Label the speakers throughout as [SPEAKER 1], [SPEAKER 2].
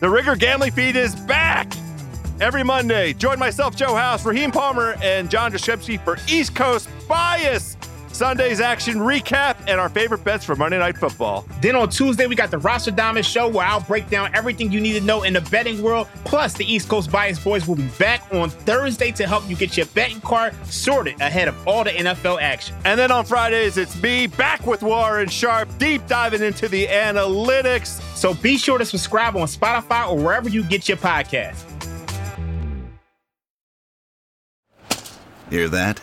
[SPEAKER 1] The Ringer Gambling Feed is back every Monday. Join myself, Joe House, Raheem Palmer, and John Jastremski for East Coast Bias. Sunday's action recap and our favorite bets for Monday Night Football.
[SPEAKER 2] Then on Tuesday, we got the Roster Diamond Show where I'll break down everything you need to know in the betting world. Plus, the East Coast Bias Boys will be back on Thursday to help you get your betting card sorted ahead of all the NFL action.
[SPEAKER 1] And then on Fridays, it's me back with Warren Sharp, deep diving into the analytics.
[SPEAKER 2] So be sure to subscribe on Spotify or wherever you get your podcast.
[SPEAKER 3] Hear that?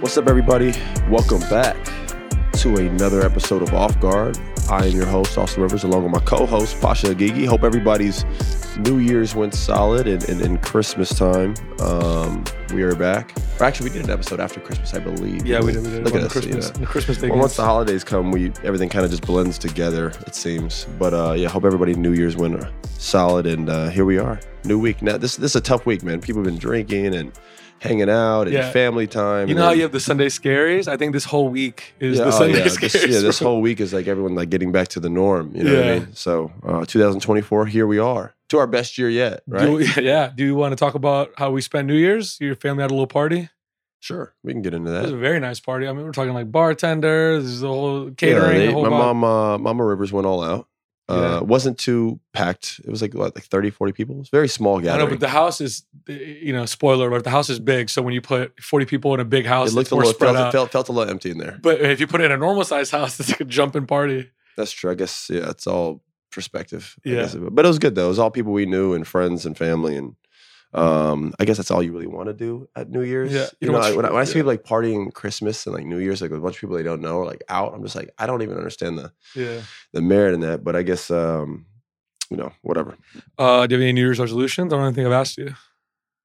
[SPEAKER 4] What's up, everybody? Welcome back to another episode of Off Guard. I am your host, Austin Rivers, along with my co-host, Pausha Haghighi. Hope everybody's New Year's went solid and, and, and Christmas time. Um, we are back. Or actually, we did an episode after Christmas, I believe.
[SPEAKER 5] Yeah, we did. We did.
[SPEAKER 4] Look at you
[SPEAKER 5] Christmas,
[SPEAKER 4] know.
[SPEAKER 5] the Christmas day.
[SPEAKER 4] Well, once the holidays come, we everything kind of just blends together. It seems, but uh, yeah, hope everybody New Year's went solid, and uh, here we are, new week. Now this this is a tough week, man. People have been drinking and hanging out and
[SPEAKER 5] Yeah.
[SPEAKER 4] family time.
[SPEAKER 5] you know how you have the Sunday scaries? I think this whole week is
[SPEAKER 4] yeah,
[SPEAKER 5] the
[SPEAKER 4] oh,
[SPEAKER 5] Sunday
[SPEAKER 4] yeah,
[SPEAKER 5] scaries.
[SPEAKER 4] this, yeah, this whole week is like everyone like getting back to the norm. You know what I
[SPEAKER 5] Yeah.
[SPEAKER 4] mean? So, uh, 2024, here we are to our best year yet, right?
[SPEAKER 5] Do, yeah. Do you want to talk about how we spent New Year's? Your family had a little party.
[SPEAKER 4] sure, we can get into that.
[SPEAKER 5] It was a very nice party. I mean, we're talking like bartenders, the whole
[SPEAKER 4] Yeah,
[SPEAKER 5] catering.
[SPEAKER 4] they-
[SPEAKER 5] the whole
[SPEAKER 4] my mom, uh, Mama Rivers went all out. Uh,
[SPEAKER 5] Yeah.
[SPEAKER 4] it wasn't too packed. It was like what, like 30, 40 people. It was a very small gathering.
[SPEAKER 5] I know, but the house is, you know, spoiler alert, the house is big. So when you put 40 people in a big house,
[SPEAKER 4] it looked a little
[SPEAKER 5] spread
[SPEAKER 4] felt, felt, felt a little empty in there.
[SPEAKER 5] but if you put it in a normal size house, it's like a jumping party.
[SPEAKER 4] That's true. I guess yeah, it's all perspective. I
[SPEAKER 5] Yeah.
[SPEAKER 4] guess. but it was good though. It was all people we knew and friends and family, and um, I guess that's all you really want to do at New Year's.
[SPEAKER 5] Yeah.
[SPEAKER 4] you
[SPEAKER 5] You know
[SPEAKER 4] know, when, I, when I see
[SPEAKER 5] yeah.
[SPEAKER 4] people like partying Christmas and like New Year's, like with a bunch of people they don't know, or like out, I'm just like, I don't even understand the
[SPEAKER 5] Yeah.
[SPEAKER 4] the merit in that. But I guess um, you know, whatever.
[SPEAKER 5] Uh, do you have any New Year's resolutions? I don't think I've asked you.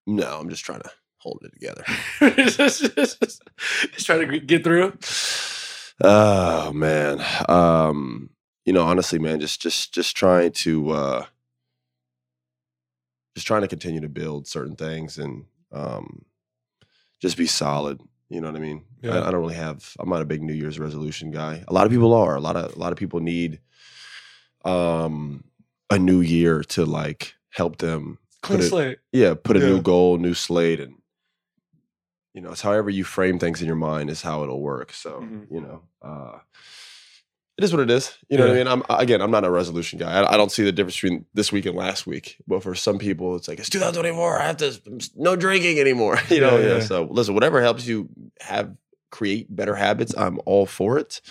[SPEAKER 4] No, I'm just trying to hold it together.
[SPEAKER 5] just, just, just trying to get through.
[SPEAKER 4] Oh man. Um, you know, honestly, man, just just just trying to uh just trying to continue to build certain things and um just be solid. You know what I mean?
[SPEAKER 5] Yeah.
[SPEAKER 4] I, I don't really have I'm not a big New Year's resolution guy. A lot of people are. A lot of a lot of people need um a new year to like help them
[SPEAKER 5] Clean slate.
[SPEAKER 4] yeah, put a new goal, new slate, and you know, it's however you frame things in your mind is how it'll work. So
[SPEAKER 5] Mhm.
[SPEAKER 4] you know, uh, it is what it is. You know what I mean? I'm again, I'm not a resolution guy. I, I don't see the difference between this week and last week. But for some people, it's like it's 2024. I have to no drinking anymore. You know?
[SPEAKER 5] Yeah,
[SPEAKER 4] Yeah.
[SPEAKER 5] yeah.
[SPEAKER 4] So listen, whatever helps you have create better habits, I'm all for it.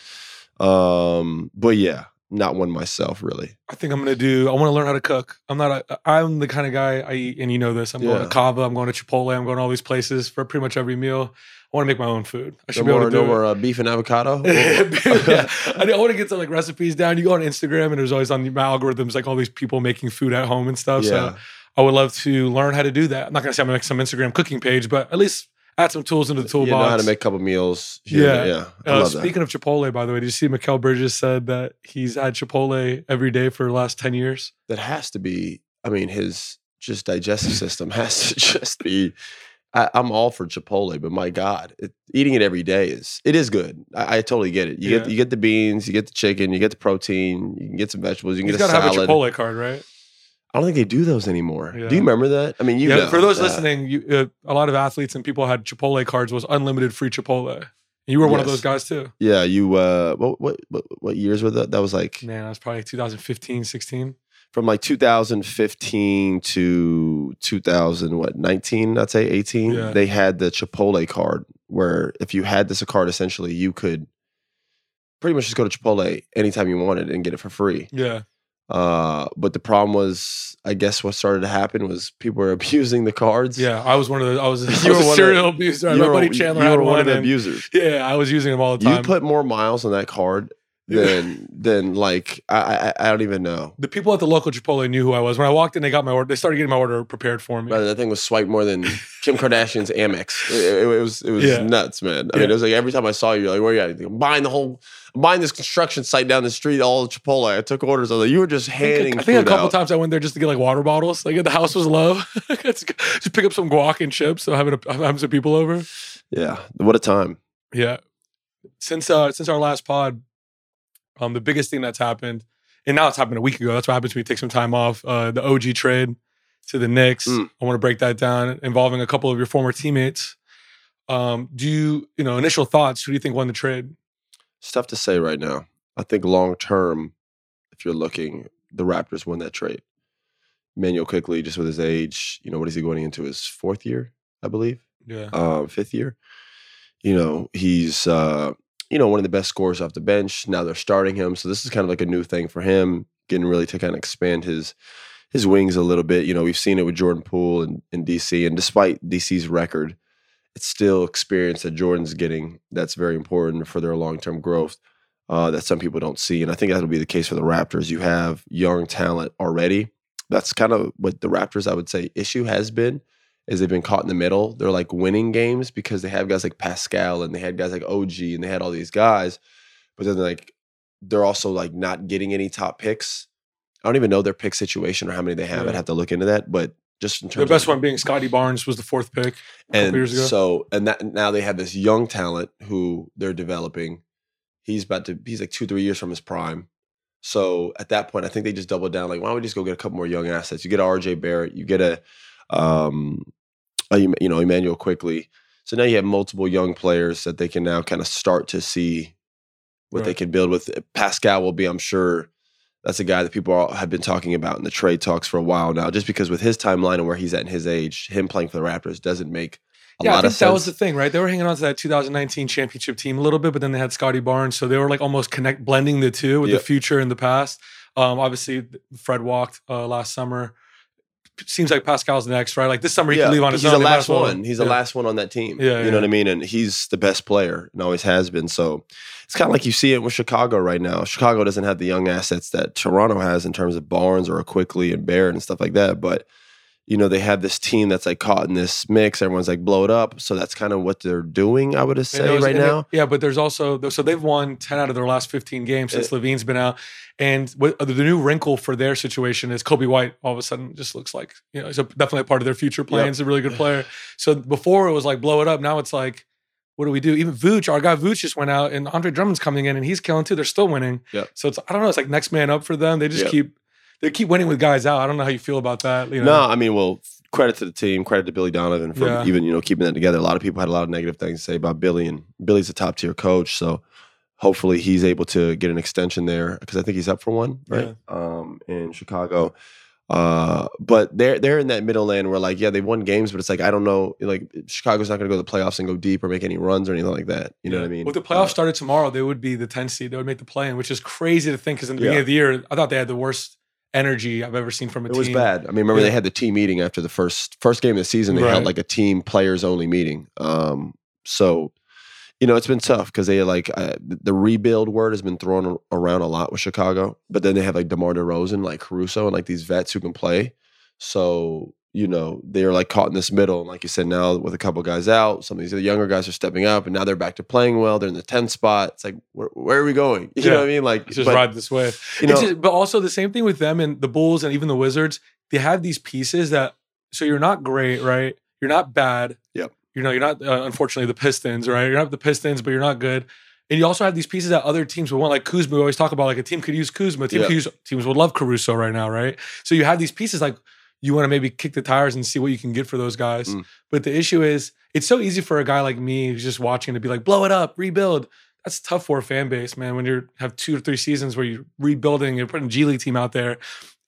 [SPEAKER 4] Um, but yeah, not one myself really.
[SPEAKER 5] I think I'm gonna do. I want to learn how to cook. I'm not. A, I'm the kind of guy. I eat, and you know this. I'm going
[SPEAKER 4] Yeah.
[SPEAKER 5] to Cava. I'm going to Chipotle. I'm going to all these places for pretty much every meal. I want to make my own food. I
[SPEAKER 4] No
[SPEAKER 5] should be able
[SPEAKER 4] more,
[SPEAKER 5] to do
[SPEAKER 4] no more uh, beef and avocado.
[SPEAKER 5] yeah. I, want to get some like recipes down. You go on Instagram and there's always on my algorithms like all these people making food at home and stuff.
[SPEAKER 4] yeah.
[SPEAKER 5] So I would love to learn how to do that. I'm not gonna say I'm gonna make some Instagram cooking page, but at least add some tools into the
[SPEAKER 4] You
[SPEAKER 5] toolbox.
[SPEAKER 4] know how to make a couple meals. here
[SPEAKER 5] Yeah.
[SPEAKER 4] yeah. I
[SPEAKER 5] Uh,
[SPEAKER 4] love that.
[SPEAKER 5] speaking of Chipotle, by the way, did you see Mikal Bridges said that he's had Chipotle every day for the last 10 years?
[SPEAKER 4] that has to be i mean his just digestive system has to just be I, i'm all for chipotle but my god it, eating it every day is it is good i, I totally get it you
[SPEAKER 5] Yeah.
[SPEAKER 4] get you get the beans you get the chicken you get the protein you can get some vegetables you can
[SPEAKER 5] He's
[SPEAKER 4] get
[SPEAKER 5] got
[SPEAKER 4] a
[SPEAKER 5] to have a Chipotle card, right?
[SPEAKER 4] i don't think they do those anymore
[SPEAKER 5] Yeah.
[SPEAKER 4] do you remember that i mean you
[SPEAKER 5] yeah. For those
[SPEAKER 4] that.
[SPEAKER 5] listening, you, uh, a lot of athletes and people had Chipotle cards was unlimited free Chipotle. You were one of those guys too.
[SPEAKER 4] yeah you uh what what what, what years were that that was like
[SPEAKER 5] Man, that was probably 2015, 16.
[SPEAKER 4] From like 2015 to 2000 what 19 i'd say 18
[SPEAKER 5] Yeah.
[SPEAKER 4] they had the chipotle card where if you had this card essentially you could pretty much just go to chipotle anytime you wanted and get it for free
[SPEAKER 5] Yeah.
[SPEAKER 4] Uh, but the problem was, I guess what started to happen was people were abusing the cards.
[SPEAKER 5] Yeah, I was one of the. I was, I was
[SPEAKER 4] were
[SPEAKER 5] a
[SPEAKER 4] of
[SPEAKER 5] serial abuser. My buddy Chandler
[SPEAKER 4] you
[SPEAKER 5] had
[SPEAKER 4] were one of the abusers.
[SPEAKER 5] Yeah, I was using them all the time.
[SPEAKER 4] You put more miles on that card than than like I, I I don't even know.
[SPEAKER 5] the people at the local Chipotle knew who I was. When I walked in, they got my order. They started getting my order prepared for me.
[SPEAKER 4] Brother, that thing was swiped more than Kim Kardashian's Amex. It, it- it was it was
[SPEAKER 5] Yeah.
[SPEAKER 4] nuts, man. I mean, it was like every time I saw you, you're like, where are you at? I'm buying the whole, I'm buying this construction site down the street, all the Chipotle. I took orders. I was like, you were just
[SPEAKER 5] I think,
[SPEAKER 4] handing.
[SPEAKER 5] I think a couple
[SPEAKER 4] out.
[SPEAKER 5] times I went there just to get like water bottles. Like the house was low, just pick up some guac and chips. So having a, having some people over.
[SPEAKER 4] Yeah, what a time.
[SPEAKER 5] Yeah. Since uh since our last pod, um the biggest thing that's happened, and now it's happened a week ago. That's what happened to me. Take some time off. Uh the OG trade to the Knicks.
[SPEAKER 4] Mm.
[SPEAKER 5] I want to break that down, involving a couple of your former teammates. Um, do you, you know, initial thoughts? Who do you think won the trade?
[SPEAKER 4] It's tough to say right now. I think long term, if you're looking, the Raptors won that trade. Manuel Quickley, just with his age, you know, what is he going into his fourth year, I believe?
[SPEAKER 5] Yeah.
[SPEAKER 4] uh, fifth year. You know, he's uh, you know one of the best scorers off the bench. Now they're starting him, so this is kind of like a new thing for him, getting really to kind of expand his his wings a little bit. You know, we've seen it with Jordan Poole and in DC, and despite DC's record, it's still experience that Jordan's getting that's very important for their long term growth. Uh, that some people don't see, and I think that'll be the case for the Raptors. You have young talent already. That's kind of what the Raptors, I would say, issue has been is they've been caught in the middle. They're like winning games because they have guys like Pascal and they had guys like OG and they had all these guys, but then like they're also like not getting any top picks. I don't even know their pick situation or how many they have.
[SPEAKER 5] Yeah.
[SPEAKER 4] I'd have to look into that. But just in terms The
[SPEAKER 5] best
[SPEAKER 4] of,
[SPEAKER 5] one being Scottie Barnes was the fourth pick a
[SPEAKER 4] and
[SPEAKER 5] years ago.
[SPEAKER 4] so and that now they have this young talent who they're developing. He's about to he's like two three years from his prime. So at that point, I think they just doubled down. Like, why don't we just go get a couple more young assets? You get a RJ Barrett, you get a, um, you know, Immanuel Quickley. So now you have multiple young players that they can now kind of start to see what they can build with. Pascal will be, I'm sure, that's a guy that people are, have been talking about in the trade talks for a while now. Just because with his timeline and where he's at in his age, him playing for the Raptors doesn't make a
[SPEAKER 5] yeah, I
[SPEAKER 4] lot
[SPEAKER 5] think
[SPEAKER 4] of
[SPEAKER 5] that was the thing, right? They were hanging on to that 2019 championship team a little bit, but then they had Scottie Barnes, so they were like almost connect blending the two with
[SPEAKER 4] Yep.
[SPEAKER 5] the future and the past. Um, obviously, Fred walked uh, last summer. Seems like Pascal's next, right? Like this summer, he
[SPEAKER 4] yeah,
[SPEAKER 5] can leave on his
[SPEAKER 4] he's
[SPEAKER 5] own. He's the
[SPEAKER 4] last one. He's the last one on that team.
[SPEAKER 5] Yeah,
[SPEAKER 4] you
[SPEAKER 5] yeah.
[SPEAKER 4] know what I mean. And he's the best player and always has been. So it's kind of like you see it with Chicago right now. Chicago doesn't have the young assets that Toronto has in terms of Barnes or a Quickley and Barrett and stuff like that. But you know they have this team that's like caught in this mix. Everyone's like blow it up. So that's kind of what they're doing. I would say right
[SPEAKER 5] they-
[SPEAKER 4] now.
[SPEAKER 5] yeah, but there's also so they've won 10 out of their last 15 games since eh. LaVine's been out. And what, uh, the new wrinkle for their situation is Coby White all of a sudden just looks like, you know, he's a, definitely a part of their future plan.
[SPEAKER 4] Yep.
[SPEAKER 5] A really good player. So before it was like blow it up. Now it's like, what do we do? Even Vooch, our guy Vooch just went out and Andre Drummond's coming in and he's killing too. They're still winning.
[SPEAKER 4] Yep.
[SPEAKER 5] So it's, I don't know, it's like next man up for them. They just
[SPEAKER 4] Yep.
[SPEAKER 5] keep, they keep winning with guys out. I don't know how you feel about that. You know?
[SPEAKER 4] No, I mean, well, credit to the team, credit to Billy Donovan for
[SPEAKER 5] Yeah.
[SPEAKER 4] even you know keeping that together. A lot of people had a lot of negative things to say about Billy, and Billy's a top tier coach, so hopefully he's able to get an extension there because I think he's up for one, right? Um, in Chicago. Uh, but they're they're in that middle lane where like yeah they won games, but it's like I don't know like Chicago's not going to go to the playoffs and go deep or make any runs or anything like that. You know what I mean?
[SPEAKER 5] If the playoffs
[SPEAKER 4] Uh,
[SPEAKER 5] started tomorrow, they would be the 10 seed. They would make the play in, which is crazy to think because in the
[SPEAKER 4] Yeah.
[SPEAKER 5] beginning of the year, I thought they had the worst energy I've ever seen from a
[SPEAKER 4] It
[SPEAKER 5] team.
[SPEAKER 4] It was bad. I mean, remember
[SPEAKER 5] Yeah.
[SPEAKER 4] they had the team meeting after the first first game of the season. They
[SPEAKER 5] Right.
[SPEAKER 4] held like a team players only meeting. Um, so you know it's been tough because they like uh, the the rebuild word has been thrown around a lot with Chicago, but then they have like DeMar DeRozan, like Caruso, and like these vets who can play. So you know they're like caught in this middle, and like you said, now with a couple guys out, some of these other younger guys are stepping up, and now they're back to playing well. They're in the 10th spot. It's like where, where are we going? You know what I mean? Like
[SPEAKER 5] just
[SPEAKER 4] but,
[SPEAKER 5] ride this way.
[SPEAKER 4] You know,
[SPEAKER 5] just- but also the same thing with them and the Bulls and even the Wizards. They have these pieces that so you're not great, right? You're not bad.
[SPEAKER 4] Yep.
[SPEAKER 5] You know, you're not uh, unfortunately the Pistons, right? You're not the Pistons, but you're not good. And you also have these pieces that other teams would want, like Kuzma. We always talk about like a team could use Kuzma. Team
[SPEAKER 4] Yeah.
[SPEAKER 5] could use teams would love Caruso right now, right? So you have these pieces like you want to maybe kick the tires and see what you can get for those guys.
[SPEAKER 4] Mm.
[SPEAKER 5] But the issue is it's so easy for a guy like me who's just watching to be like, blow it up, rebuild. That's tough for a fan base, man. When you have two or three seasons where you're rebuilding, you're putting G League team out there.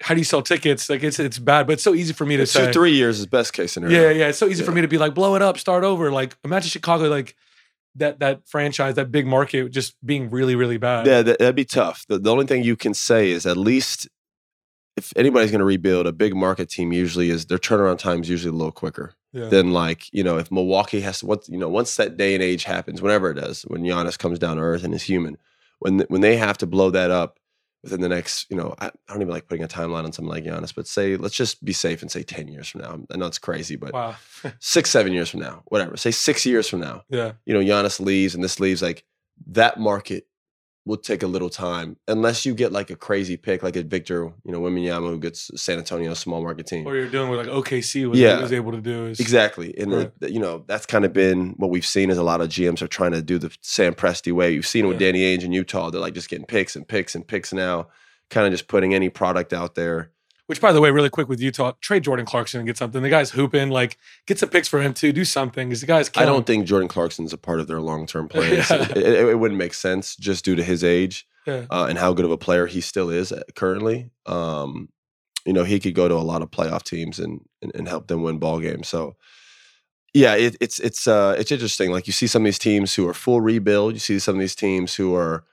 [SPEAKER 5] How do you sell tickets? Like it's it's bad, but it's so easy for me to
[SPEAKER 4] it's
[SPEAKER 5] say.
[SPEAKER 4] two three years is best case scenario.
[SPEAKER 5] Yeah, yeah. It's so easy for me to be like, blow it up, start over. Like imagine Chicago, like that that franchise, that big market, just being really, really bad.
[SPEAKER 4] Yeah, that, that'd be tough. The, the only thing you can say is at least if anybody's going to rebuild, a big market team usually is their turnaround time is usually a little quicker
[SPEAKER 5] Yeah.
[SPEAKER 4] than like you know if Milwaukee has to once you know once that day and age happens, whenever it does, when Giannis comes down to earth and is human, when when they have to blow that up within the next you know I, I don't even like putting a timeline on something like Giannis, but say let's just be safe and say ten years from now. I know it's crazy, but
[SPEAKER 5] wow.
[SPEAKER 4] six seven years from now, whatever. Say six years from now,
[SPEAKER 5] yeah.
[SPEAKER 4] you know Giannis leaves and this leaves, like that market will take a little time unless you get like a crazy pick like a Victor, you know, Wembanyama who gets San Antonio small market team.
[SPEAKER 5] What you're doing with like OKC, what
[SPEAKER 4] Yeah.
[SPEAKER 5] he was able to do is
[SPEAKER 4] Exactly, and
[SPEAKER 5] Right.
[SPEAKER 4] the- you know that's kind of been what we've seen is a lot of GMs are trying to do the Sam Presti way. You've seen it with
[SPEAKER 5] Yeah.
[SPEAKER 4] Danny Ainge in Utah; they're like just getting picks and picks and picks now, kind of just putting any product out there.
[SPEAKER 5] Which, by the way, really quick with Utah, trade Jordan Clarkson and get something. The guy's hooping. Like, get some picks for him too. Do something. Because the guy's.
[SPEAKER 4] I don't think Jordan Clarkson's a part of their long term plans.
[SPEAKER 5] Yeah.
[SPEAKER 4] it, it- it wouldn't make sense just due to his age.
[SPEAKER 5] Yeah.
[SPEAKER 4] uh, and how good of a player he still is uh, currently. Um, you know, he could go to a lot of playoff teams and and, and help them win ball games. So, yeah, it, it's it's uh, it's interesting. Like you see some of these teams who are full rebuild. You see some of these teams who are,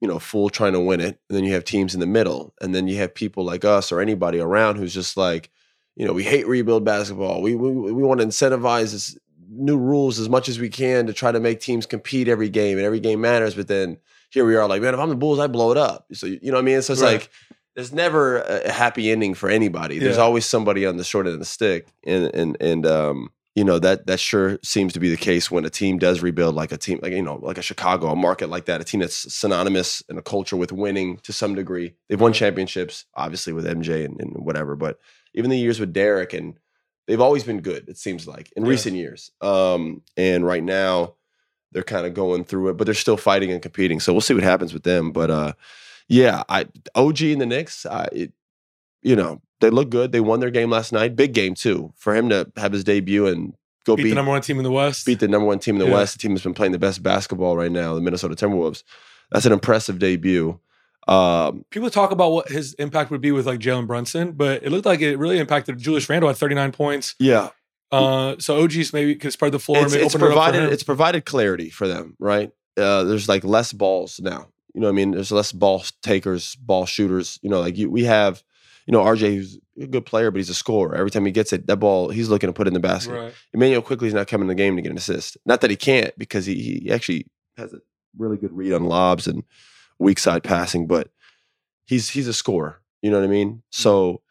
[SPEAKER 4] you know, full trying to win it, and then you have teams in the middle, and then you have people like us or anybody around who's just like, you know, we hate rebuild basketball. We we, we want to incentivize this new rules as much as we can to try to make teams compete every game, and every game matters. But then here we are, like, man, if I'm the Bulls, I blow it up. So you know what I mean? So it's
[SPEAKER 5] Right.
[SPEAKER 4] like there's never a happy ending for anybody. There's
[SPEAKER 5] Yeah.
[SPEAKER 4] always somebody on the short end of the stick, and and and um, you know that that sure seems to be the case when a team does rebuild, like a team like you know like a Chicago, a market like that, a team that's synonymous in a culture with winning to some degree. They've won championships, obviously with MJ and, and whatever, but even the years with Derrick and they've always been good. It seems like in
[SPEAKER 5] Yeah.
[SPEAKER 4] recent years, um, and right now they're kind of going through it, but they're still fighting and competing. So we'll see what happens with them. But uh, yeah, I OG in the Knicks, I, it, you know, they look good. They won their game last night, big game too, for him to have his debut and go
[SPEAKER 5] beat,
[SPEAKER 4] beat
[SPEAKER 5] the number one team in the West.
[SPEAKER 4] beat the number one team in the
[SPEAKER 5] Yeah.
[SPEAKER 4] West, the team that's been playing the best basketball right now, the Minnesota Timberwolves. That's an impressive debut. Um,
[SPEAKER 5] People talk about what his impact would be with like Jalen Brunson, but it looked like it really impacted Julius Randle at 39 points.
[SPEAKER 4] yeah,
[SPEAKER 5] Uh, so OG's maybe can spread the floor
[SPEAKER 4] it's, it's
[SPEAKER 5] open it up
[SPEAKER 4] provided it's provided clarity for them, right? Uh, there's like less balls now. You know what I mean? There's less ball takers, ball shooters. You know, like you, we have, you know, RJ who's a good player, but he's a scorer. Every time he gets it, that ball, he's looking to put it in the basket.
[SPEAKER 5] Right.
[SPEAKER 4] Immanuel Quickley is not coming in the game to get an assist. Not that he can't, because he, he actually has a really good read on lobs and weak side passing, but he's he's a scorer. You know what I mean? So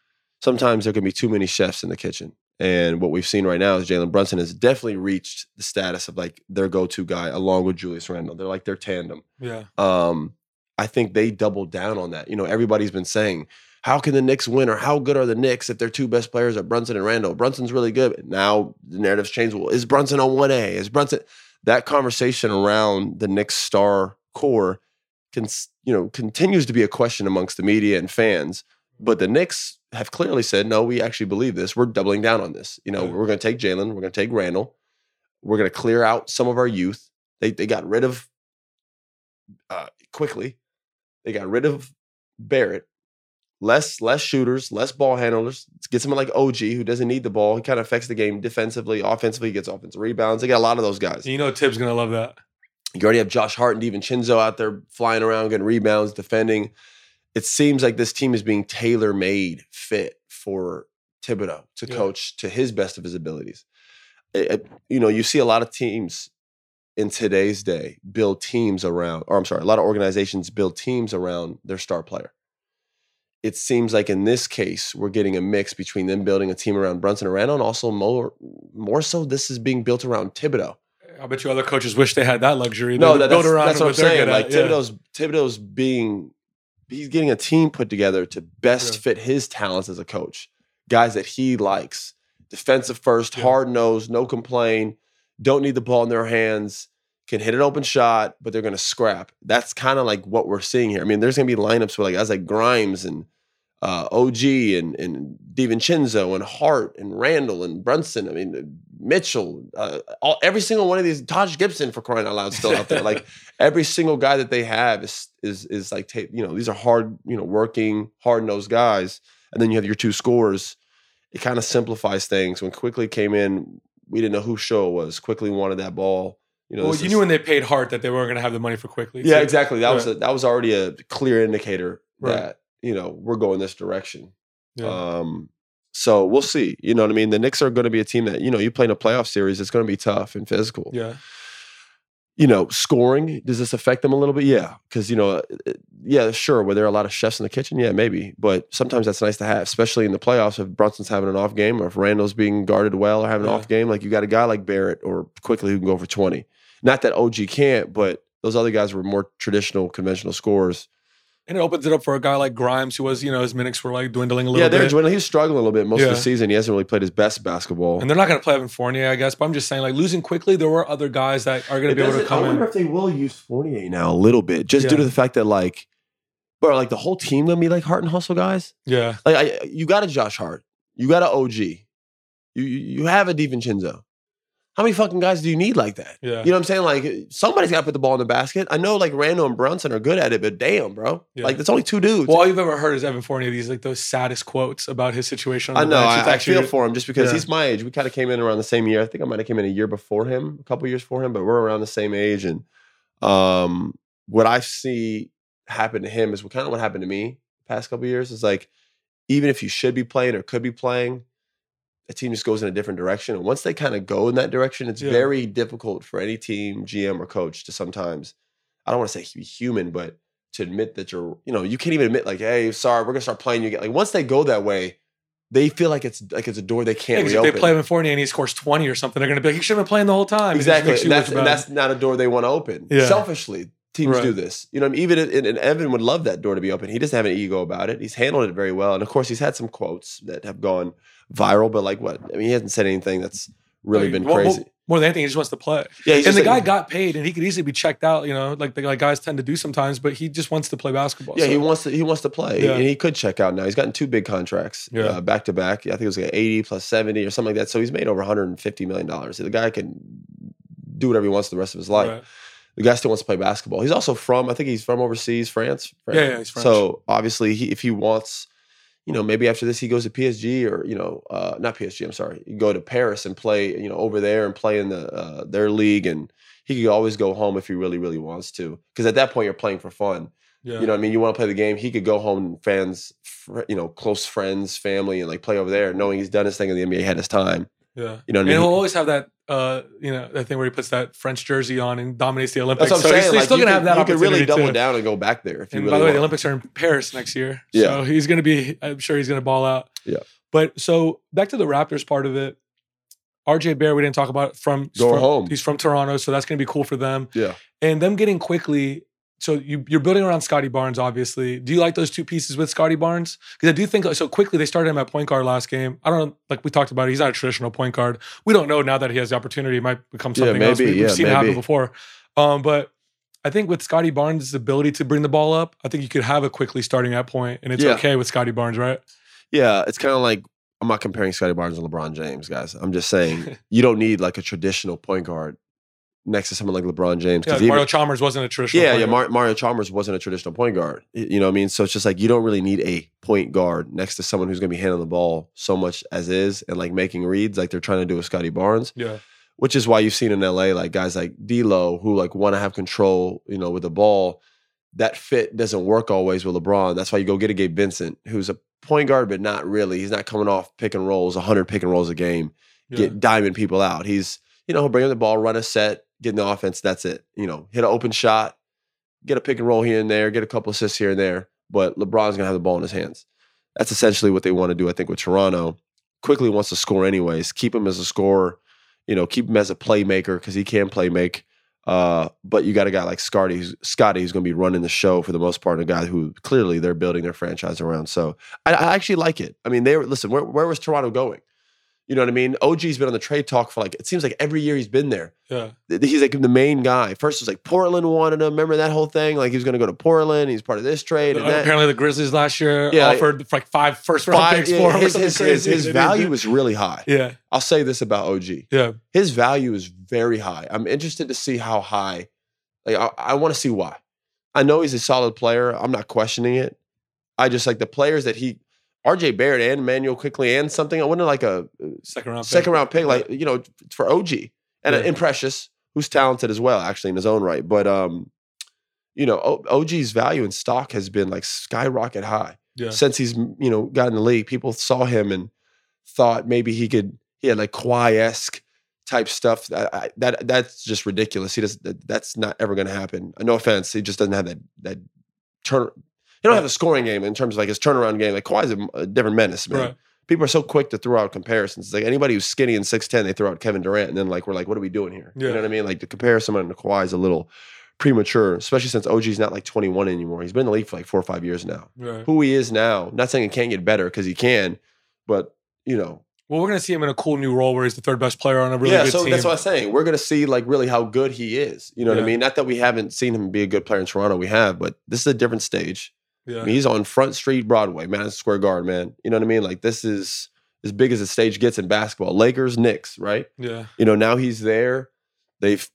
[SPEAKER 4] sometimes there can be too many chefs in the kitchen. And what we've seen right now is Jalen Brunson has definitely reached the status of like their go-to guy along with Julius Randle. They're like their tandem.
[SPEAKER 5] Yeah.
[SPEAKER 4] Um, I think they doubled down on that. You know, everybody's been saying, how can the Knicks win or how good are the Knicks if their two best players are Brunson and Randle? Brunson's really good. But now the narrative's changed. Well, is Brunson on 1A? Is Brunson that conversation around the Knicks star core can you know continues to be a question amongst the media and fans. But the Knicks have clearly said, no, we actually believe this. We're doubling down on this. You know,
[SPEAKER 5] Yeah.
[SPEAKER 4] we're gonna take Jalen, we're gonna take Randle, we're gonna clear out some of our youth. They they got rid of uh, Quickley. They got rid of Barrett. Less less shooters, less ball handlers. Get someone like OG who doesn't need the ball. He kind of affects the game defensively, offensively. He gets offensive rebounds. They got a lot of those guys.
[SPEAKER 5] You know Thibs gonna love that.
[SPEAKER 4] You already have Josh Hart and DiVincenzo out there flying around, getting rebounds, defending. It seems like this team is being tailor made fit for Thibodeau to
[SPEAKER 5] Yeah.
[SPEAKER 4] coach to his best of his abilities. It- it- you know, you see a lot of teams in today's day build teams around, or I'm sorry, a lot of organizations build teams around their star player. It seems like in this case, we're getting a mix between them building a team around Brunson and Randle, and also more, more so, this is being built around Thibodeau.
[SPEAKER 5] I bet you other coaches wish they had that luxury.
[SPEAKER 4] No, that, that's, that's what I'm saying. Like
[SPEAKER 5] at. Yeah.
[SPEAKER 4] Thibodeau's Thibodeau's being he's getting a team put together to best
[SPEAKER 5] Yeah.
[SPEAKER 4] fit his talents as a coach. Guys that he likes. Defensive first,
[SPEAKER 5] Yeah.
[SPEAKER 4] hard nosed, no complain, don't need the ball in their hands, can hit an open shot, but they're gonna scrap. That's kind of like what we're seeing here. I mean, there's gonna be lineups with like guys like Grimes and uh, OG and and DiVincenzo and Hart and Randle and Brunson. I mean Mitchell. Uh, all, every single one of these. Taj Gibson for crying out loud still out there. Like every single guy that they have is is is like ta- you know these are hard you know working hard nosed guys, and then you have your two scores. It kind of simplifies things. When Quickley came in, we didn't know who show was. Quickley wanted that ball. You know,
[SPEAKER 5] well, you
[SPEAKER 4] is-
[SPEAKER 5] knew when they paid Hart that they weren't going to have the money for Quickley.
[SPEAKER 4] yeah,
[SPEAKER 5] too.
[SPEAKER 4] exactly. That was a, that was already a clear indicator
[SPEAKER 5] Right.
[SPEAKER 4] that you know we're going this direction.
[SPEAKER 5] Yeah.
[SPEAKER 4] Um, so we'll see. You know what I mean? The Knicks are going to be a team that you know you play in a playoff series. It's going to be tough and physical.
[SPEAKER 5] yeah.
[SPEAKER 4] You know, scoring does this affect them a little bit? Yeah, because you know, uh, uh, yeah, sure. Were there a lot of chefs in the kitchen? Yeah, maybe. But sometimes that's nice to have, especially in the playoffs. If Brunson's having an off game, or if Randle's being guarded well, or having an off game, like you got a guy like Barrett or Quickley who can go for twenty. Not that OG can't, but those other guys were more traditional, conventional scorers.
[SPEAKER 5] And it opens it up for a guy like Grimes, who was, you know, his minutes were like dwindling a little bit.
[SPEAKER 4] Yeah, they're
[SPEAKER 5] bit.
[SPEAKER 4] dwindling. He's struggling a little bit most of the season. He hasn't really played his best basketball.
[SPEAKER 5] and they're not going to play Evan Fournier, I guess. But I'm just saying, like losing Quickley, there were other guys that are going to be able to come
[SPEAKER 4] I wonder
[SPEAKER 5] in.
[SPEAKER 4] if they will use Fournier now a little bit, just due to the fact that like, bro, like the whole team gonna be like heart and hustle guys.
[SPEAKER 5] Yeah,
[SPEAKER 4] Like, I, you got a Josh Hart, you got a OG, you you you have a DiVincenzo. How many fucking guys do you need like that?
[SPEAKER 5] yeah,
[SPEAKER 4] You know what I'm saying? Like somebody's got to put the ball in the basket. I know like Randle and Brunson are good at it, but damn, bro,
[SPEAKER 5] Yeah.
[SPEAKER 4] like that's only two dudes.
[SPEAKER 5] Well, all you've ever heard is Evan Fournier. These like those saddest quotes about his situation. On
[SPEAKER 4] I know.
[SPEAKER 5] It's
[SPEAKER 4] I, I feel for him just because
[SPEAKER 5] Yeah.
[SPEAKER 4] he's my age. We kind of came in around the same year. I think I might have came in a year before him, a couple years before him, but we're around the same age. And um, what I see happen to him is what kind of what happened to me the past couple years. Is like even if you should be playing or could be playing, a team just goes in a different direction. And once they kind of go in that direction, it's
[SPEAKER 5] Yeah.
[SPEAKER 4] very difficult for any team, GM or coach to sometimes. I don't want to say be human, but to admit that you're, you know, you can't even admit like, hey, sorry, we're gonna start playing you again. Like once they go that way, they feel like it's like it's a door they can't
[SPEAKER 5] if
[SPEAKER 4] reopen.
[SPEAKER 5] they play Evan Fournier and he scores 20 or something, they're going to be like, you should have been playing the whole time.
[SPEAKER 4] Exactly, and that's and that's not a door they want to open.
[SPEAKER 5] Yeah.
[SPEAKER 4] Selfishly, teams
[SPEAKER 5] Right.
[SPEAKER 4] do this. You know, I mean? even and Evan would love that door to be open. He doesn't have an ego about it. He's handled it very well, and of course, he's had some quotes that have gone viral. But like, what? I mean, he hasn't said anything that's really
[SPEAKER 5] Like,
[SPEAKER 4] been crazy.
[SPEAKER 5] More, more than anything, he just wants to play.
[SPEAKER 4] yeah,
[SPEAKER 5] and the
[SPEAKER 4] like-
[SPEAKER 5] guy got paid, and he could easily be checked out. You know, like the like guys tend to do sometimes. But he just wants to play basketball.
[SPEAKER 4] Yeah,
[SPEAKER 5] so-
[SPEAKER 4] he wants to. He wants to play,
[SPEAKER 5] Yeah.
[SPEAKER 4] and he could check out now. He's gotten two big contracts,
[SPEAKER 5] Yeah.
[SPEAKER 4] uh, back to back. I think it was like eighty plus seventy or something like that. So he's made over one hundred and fifty million dollars. The guy can do whatever he wants the rest of his life.
[SPEAKER 5] Right.
[SPEAKER 4] The guy still wants to play basketball. He's also from. I think he's from overseas, France.
[SPEAKER 5] Yeah, yeah, he's French.
[SPEAKER 4] So obviously, he, if he wants, you know, maybe after this he goes to PSG or you know, uh, not PSG. I'm sorry, you go to Paris and play, you know, over there and play in the uh, their league, and he could always go home if he really, really wants to. Because at that point, you're playing for fun.
[SPEAKER 5] Yeah.
[SPEAKER 4] You know what I mean? You want to play the game. He could go home fans, fr- you know, close friends, family, and like play over there, knowing he's done his thing in the NBA, had his time.
[SPEAKER 5] yeah.
[SPEAKER 4] You know what I
[SPEAKER 5] And
[SPEAKER 4] mean?
[SPEAKER 5] he'll always have that, uh, you know, that thing where he puts that French jersey on and dominates the Olympics.
[SPEAKER 4] That's what I'm
[SPEAKER 5] so he's,
[SPEAKER 4] saying.
[SPEAKER 5] he's
[SPEAKER 4] like,
[SPEAKER 5] still going to have that
[SPEAKER 4] You could really double down and go back there if you
[SPEAKER 5] And
[SPEAKER 4] really
[SPEAKER 5] by the way, the. Olympics are in Paris next year.
[SPEAKER 4] Yeah.
[SPEAKER 5] So he's going to be, I'm sure he's going to ball out.
[SPEAKER 4] Yeah.
[SPEAKER 5] But so back to the Raptors part of it. RJ Bear, we didn't talk about from, from-
[SPEAKER 4] home.
[SPEAKER 5] He's from Toronto, so that's going to be cool for them.
[SPEAKER 4] Yeah.
[SPEAKER 5] And them getting Quickley. So you, you're building around Scottie Barnes, obviously. Do you like those two pieces with Scottie Barnes? Because I do think so. Quickley, they started him at point guard last game. I don't know, like we talked about. it, He's not a traditional point guard. We don't know now that he has the opportunity. It might become
[SPEAKER 4] Yeah,
[SPEAKER 5] something else.
[SPEAKER 4] maybe,
[SPEAKER 5] We, have
[SPEAKER 4] yeah,
[SPEAKER 5] seen it happen before. Um, but I think with Scottie Barnes' ability to bring the ball up, I think you could have a Quickley starting at point, and it's
[SPEAKER 4] Yeah.
[SPEAKER 5] okay with Scottie Barnes, right?
[SPEAKER 4] Yeah, it's kind of like I'm not comparing Scottie Barnes and LeBron James, guys. I'm just saying you don't need like a traditional point guard next to someone like LeBron James.
[SPEAKER 5] Yeah,
[SPEAKER 4] 'cause even-
[SPEAKER 5] Mario Chalmers wasn't a traditional.
[SPEAKER 4] yeah,
[SPEAKER 5] point
[SPEAKER 4] yeah. Mar- Mario Chalmers wasn't a traditional point guard. You know what I mean? So it's just like you don't really need a point guard next to someone who's going to be handling the ball so much as is and like making reads like they're trying to do with Scottie Barnes.
[SPEAKER 5] yeah,
[SPEAKER 4] which is why you've seen in LA like guys like D'Lo who like want to have control, you know, with the ball. That fit doesn't work always with LeBron. That's why you go get a Gabe Vincent, who's a point guard, but not really. He's not coming off pick and rolls, 100 pick and rolls a game,
[SPEAKER 5] yeah.
[SPEAKER 4] get diamond people out. He's, you know, he'll bring up the ball, run a set, get in the offense. That's it. You know, hit an open shot, get a pick and roll here and there, get a couple assists here and there. But LeBron's gonna have the ball in his hands. That's essentially what they want to do, I think, with Toronto. Quickley wants to score anyways. Keep him as a scorer you know, keep him as a playmaker because he can play make. Uh, but you got a guy like Scottie, who's, Scottie, who's going to be running the show for the most part, and a guy who clearly they're building their franchise around. So I, I actually like it. I mean, they were listen. Where, where was Toronto going? You know what I mean? OG's been on the trade talk for like it seems like every year he's been there.
[SPEAKER 5] yeah.
[SPEAKER 4] He's like the main guy. First it was like Portland wanted him. Remember that whole thing? Like he was going to go to Portland. He's part of this trade. And uh, that.
[SPEAKER 5] Apparently, the Grizzlies last year
[SPEAKER 4] Yeah,
[SPEAKER 5] offered like five first round
[SPEAKER 4] Five-
[SPEAKER 5] picks
[SPEAKER 4] yeah,
[SPEAKER 5] for him.
[SPEAKER 4] his, his, his, his value is really high.
[SPEAKER 5] Yeah,
[SPEAKER 4] I'll say this about OG.
[SPEAKER 5] yeah,
[SPEAKER 4] his value is very high. I'm interested to see how high. Like I, I want to see why. I know he's a solid player. I'm not questioning it. I just like the players that he, RJ Barrett and Immanuel Quickley and something. I wouldn't like a
[SPEAKER 5] second round. pick.
[SPEAKER 4] second round pick, like you know, for OG and
[SPEAKER 5] Yeah.
[SPEAKER 4] and Precious, who's talented as well, actually in his own right. But um, you know, OG's value in stock has been like skyrocket high.
[SPEAKER 5] Yeah.
[SPEAKER 4] since he's you know got in the league. People saw him and thought maybe he could. He had like Kawhi esque type stuff. That, I, that that's just ridiculous. He does. that- That's not ever going to happen. No offense. He just doesn't have that that turn. He don't have a scoring game in terms of like his turnaround game. Like Kawhi's a, a different menace, man.
[SPEAKER 5] Right.
[SPEAKER 4] People are so quick to throw out comparisons. It's like anybody who's skinny and six ten, they throw out Kevin Durant, and then like we're like, what are we doing here? You know what I mean? Like to compare someone to Kawhi is a little premature, especially since OG's not like 21 anymore. He's been in the league for like four or five years now.
[SPEAKER 5] Right.
[SPEAKER 4] Who he is now, not saying he can't get better because he can, but you know,
[SPEAKER 5] Well, we're gonna see him in a cool new role where he's the third best player on a really
[SPEAKER 4] yeah.
[SPEAKER 5] good
[SPEAKER 4] So
[SPEAKER 5] team.
[SPEAKER 4] that's what I'm saying. We're gonna see like really how good he is. You know what I mean? Not that we haven't seen him be a good player in Toronto, we have, but this is a different stage.
[SPEAKER 5] Yeah.
[SPEAKER 4] I mean, he's on Front Street, Broadway, Madison Square Garden, man. You know what I mean? Like this is as big as the stage gets in basketball. Lakers, Knicks, right?
[SPEAKER 5] yeah.
[SPEAKER 4] You know, now he's there. They've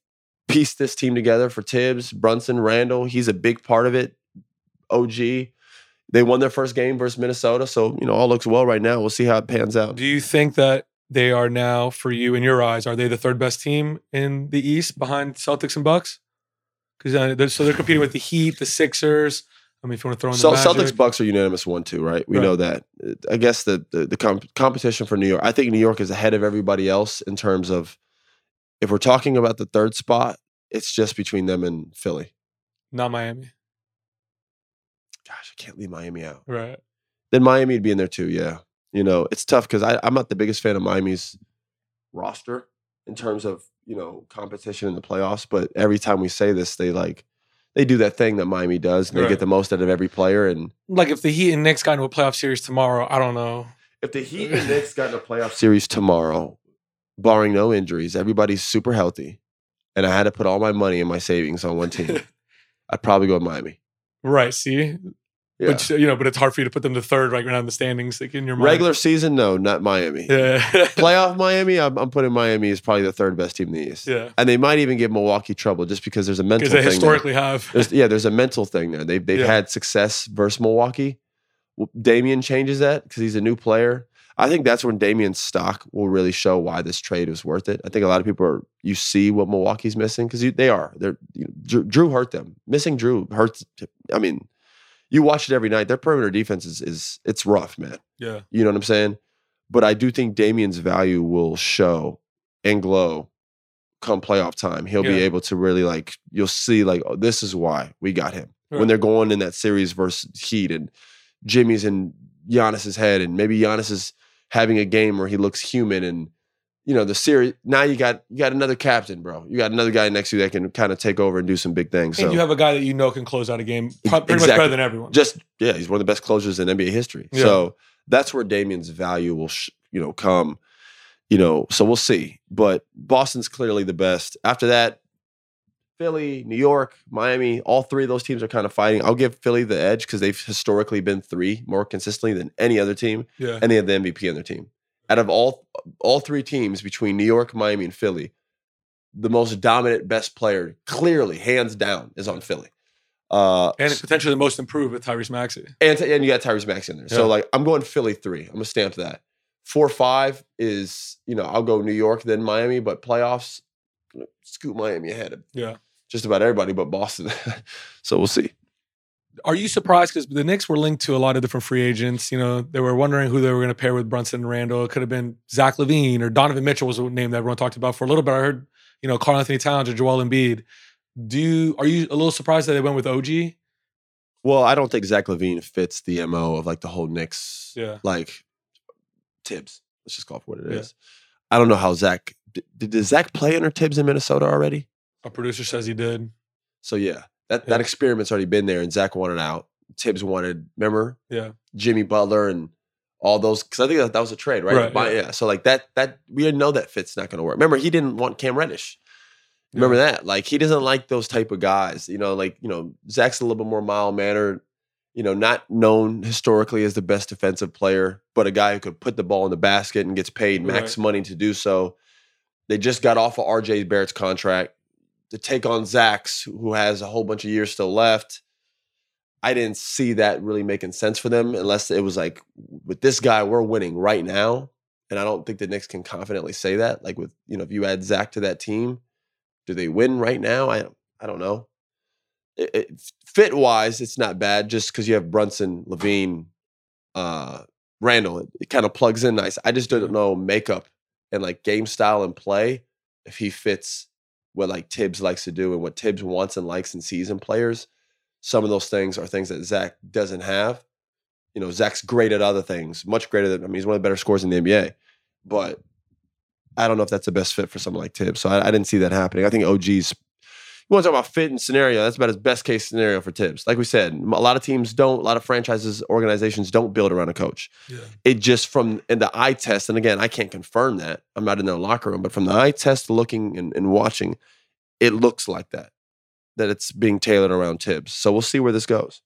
[SPEAKER 4] pieced this team together for Thibs, Brunson, Randle. He's a big part of it. OG. They won their first game versus Minnesota. So, you know, all looks well right now. We'll see how it pans out.
[SPEAKER 5] Do you think that they are now, for you in your eyes, are they the third best team in the East behind Celtics and Bucks? Because uh, so they're competing with the Heat, the Sixers. I mean, if you want to throw in the
[SPEAKER 4] So
[SPEAKER 5] Magic.
[SPEAKER 4] Celtics Bucks are unanimous one two, right? We
[SPEAKER 5] Right.
[SPEAKER 4] know that. I guess the the, the comp- competition for New York. I think New York is ahead of everybody else in terms of if we're talking about the third spot, it's just between them and Philly.
[SPEAKER 5] not Miami.
[SPEAKER 4] Gosh, I can't leave Miami out.
[SPEAKER 5] Right.
[SPEAKER 4] Then Miami would be in there too. Yeah, you know it's tough because I'm not the biggest fan of Miami's roster in terms of you know competition in the playoffs. But every time we say this, they like they do that thing that Miami does, and they
[SPEAKER 5] Right.
[SPEAKER 4] get the most out of every player. And
[SPEAKER 5] Like if the Heat and Knicks got into a playoff series tomorrow, I don't know.
[SPEAKER 4] if the Heat and Knicks got in a playoff series tomorrow, barring no injuries, everybody's super healthy, and I had to put all my money and my savings on one team, I'd probably go with Miami.
[SPEAKER 5] right. See,
[SPEAKER 4] Yeah.
[SPEAKER 5] but you know, but it's hard for you to put them to third right now in the standings, like in your mind.
[SPEAKER 4] Regular season, no, not Miami.
[SPEAKER 5] Yeah.
[SPEAKER 4] Playoff Miami, I'm, I'm putting Miami as probably the third best team in the East.
[SPEAKER 5] yeah.
[SPEAKER 4] And they might even give Milwaukee trouble just because there's a mental
[SPEAKER 5] Because they
[SPEAKER 4] thing. there.
[SPEAKER 5] historically have.
[SPEAKER 4] There's, yeah, there's a mental thing there. They've they've
[SPEAKER 5] Yeah.
[SPEAKER 4] had success versus Milwaukee. Damian changes that because he's a new player. I think that's when Damian's stock will really show why this trade is worth it. I think a lot of people are you see what Milwaukee's missing because they are. They're you know, Drew, Drew hurt them. Missing Drew hurts. I mean, you watch it every night. Their perimeter defense is is it's rough, man.
[SPEAKER 5] Yeah.
[SPEAKER 4] You know what I'm saying? But I do think Damian's value will show and glow come playoff time. He'll be able to really like you'll see like oh, this is why we got him
[SPEAKER 5] Right.
[SPEAKER 4] when they're going in that series versus Heat and Jimmy's in Giannis's head and maybe Giannis is having a game where he looks human and you know the series now you got you got another captain, bro. You got another guy next to you that can kind of take over and do some big things. So
[SPEAKER 5] and you have a guy that you know can close out a game pretty much better than everyone.
[SPEAKER 4] just yeah, he's one of the best closers in NBA history.
[SPEAKER 5] Yeah.
[SPEAKER 4] So that's where Damian's value will, sh- you know, come. You know, so we'll see. But Boston's clearly the best. After that, Philly, New York, Miami, all three of those teams are kind of fighting. I'll give Philly the edge because they've historically been three more consistently than any other team,
[SPEAKER 5] yeah.
[SPEAKER 4] and they have the MVP on their team. Out of all all three teams between New York, Miami, and Philly, the most dominant, best player, clearly, hands down, is on Philly. Uh,
[SPEAKER 5] and potentially the most improved with Tyrese Maxey.
[SPEAKER 4] and, and you got Tyrese Maxey in there. So like I'm going Philly three. I'm gonna stamp that. Four five is you know I'll go New York then Miami, but playoffs scoot Miami ahead of
[SPEAKER 5] Yeah.
[SPEAKER 4] just about everybody but Boston. so we'll see.
[SPEAKER 5] Are you surprised? Because the Knicks were linked to a lot of different free agents. You know, they were wondering who they were going to pair with Brunson and Randle. It could have been Zach LaVine or Donovan Mitchell was a name that everyone talked about for a little bit. I heard, you know, Karl-Anthony Towns or Joel Embiid. Do you are you a little surprised that they went with OG?
[SPEAKER 4] Well, I don't think Zach LaVine fits the mo of like the whole Knicks
[SPEAKER 5] Yeah.
[SPEAKER 4] like Thibs. Let's just call it for what it is.
[SPEAKER 5] Yeah.
[SPEAKER 4] I don't know how Zach did, did Zach play under Thibs in Minnesota already?
[SPEAKER 5] A producer says he did.
[SPEAKER 4] So yeah, that
[SPEAKER 5] Yeah.
[SPEAKER 4] that experiment's already been there, and Zach wanted out. Thibs wanted, remember?
[SPEAKER 5] Yeah.
[SPEAKER 4] Jimmy Butler and all those because I think that, that was a trade, right?
[SPEAKER 5] Right, yeah.
[SPEAKER 4] yeah. So like that that we didn't know that fit's not going to work. Remember, he didn't want Cam Reddish. Remember that? Like he doesn't like those type of guys. You know, like you know, Zach's a little bit more mild mannered. You know, not known historically as the best defensive player, but a guy who could put the ball in the basket and gets paid max
[SPEAKER 5] Right.
[SPEAKER 4] money to do so. They just got off of RJ Barrett's contract to take on Zach's, who has a whole bunch of years still left. I didn't see that really making sense for them unless it was like with this guy, we're winning right now. And I don't think the Knicks can confidently say that. Like with, you know, if you add Zach to that team, do they win right now? I I don't know. It, it, fit wise, it's not bad just because you have Brunson, LaVine, uh, Randle. It, it kind of plugs in nice. I just don't know makeup and like game style and play if he fits what like Thibs likes to do and what Thibs wants and likes and sees in players. Some of those things are things that Zach doesn't have. You know, Zach's great at other things, much greater than I mean, he's one of the better scorers in the NBA. But I don't know if that's the best fit for someone like Thibs. So I, I didn't see that happening. I think OG's you want to talk about fit and scenario, that's about his best case scenario for Thibs. Like we said, a lot of teams don't, a lot of franchises, organizations don't build around a coach.
[SPEAKER 5] Yeah.
[SPEAKER 4] It just from in the eye test, and again, I can't confirm that. I'm not in the locker room, but from the eye test, looking and, and watching, it looks like that. That it's being tailored around Thibs. So we'll see where this goes.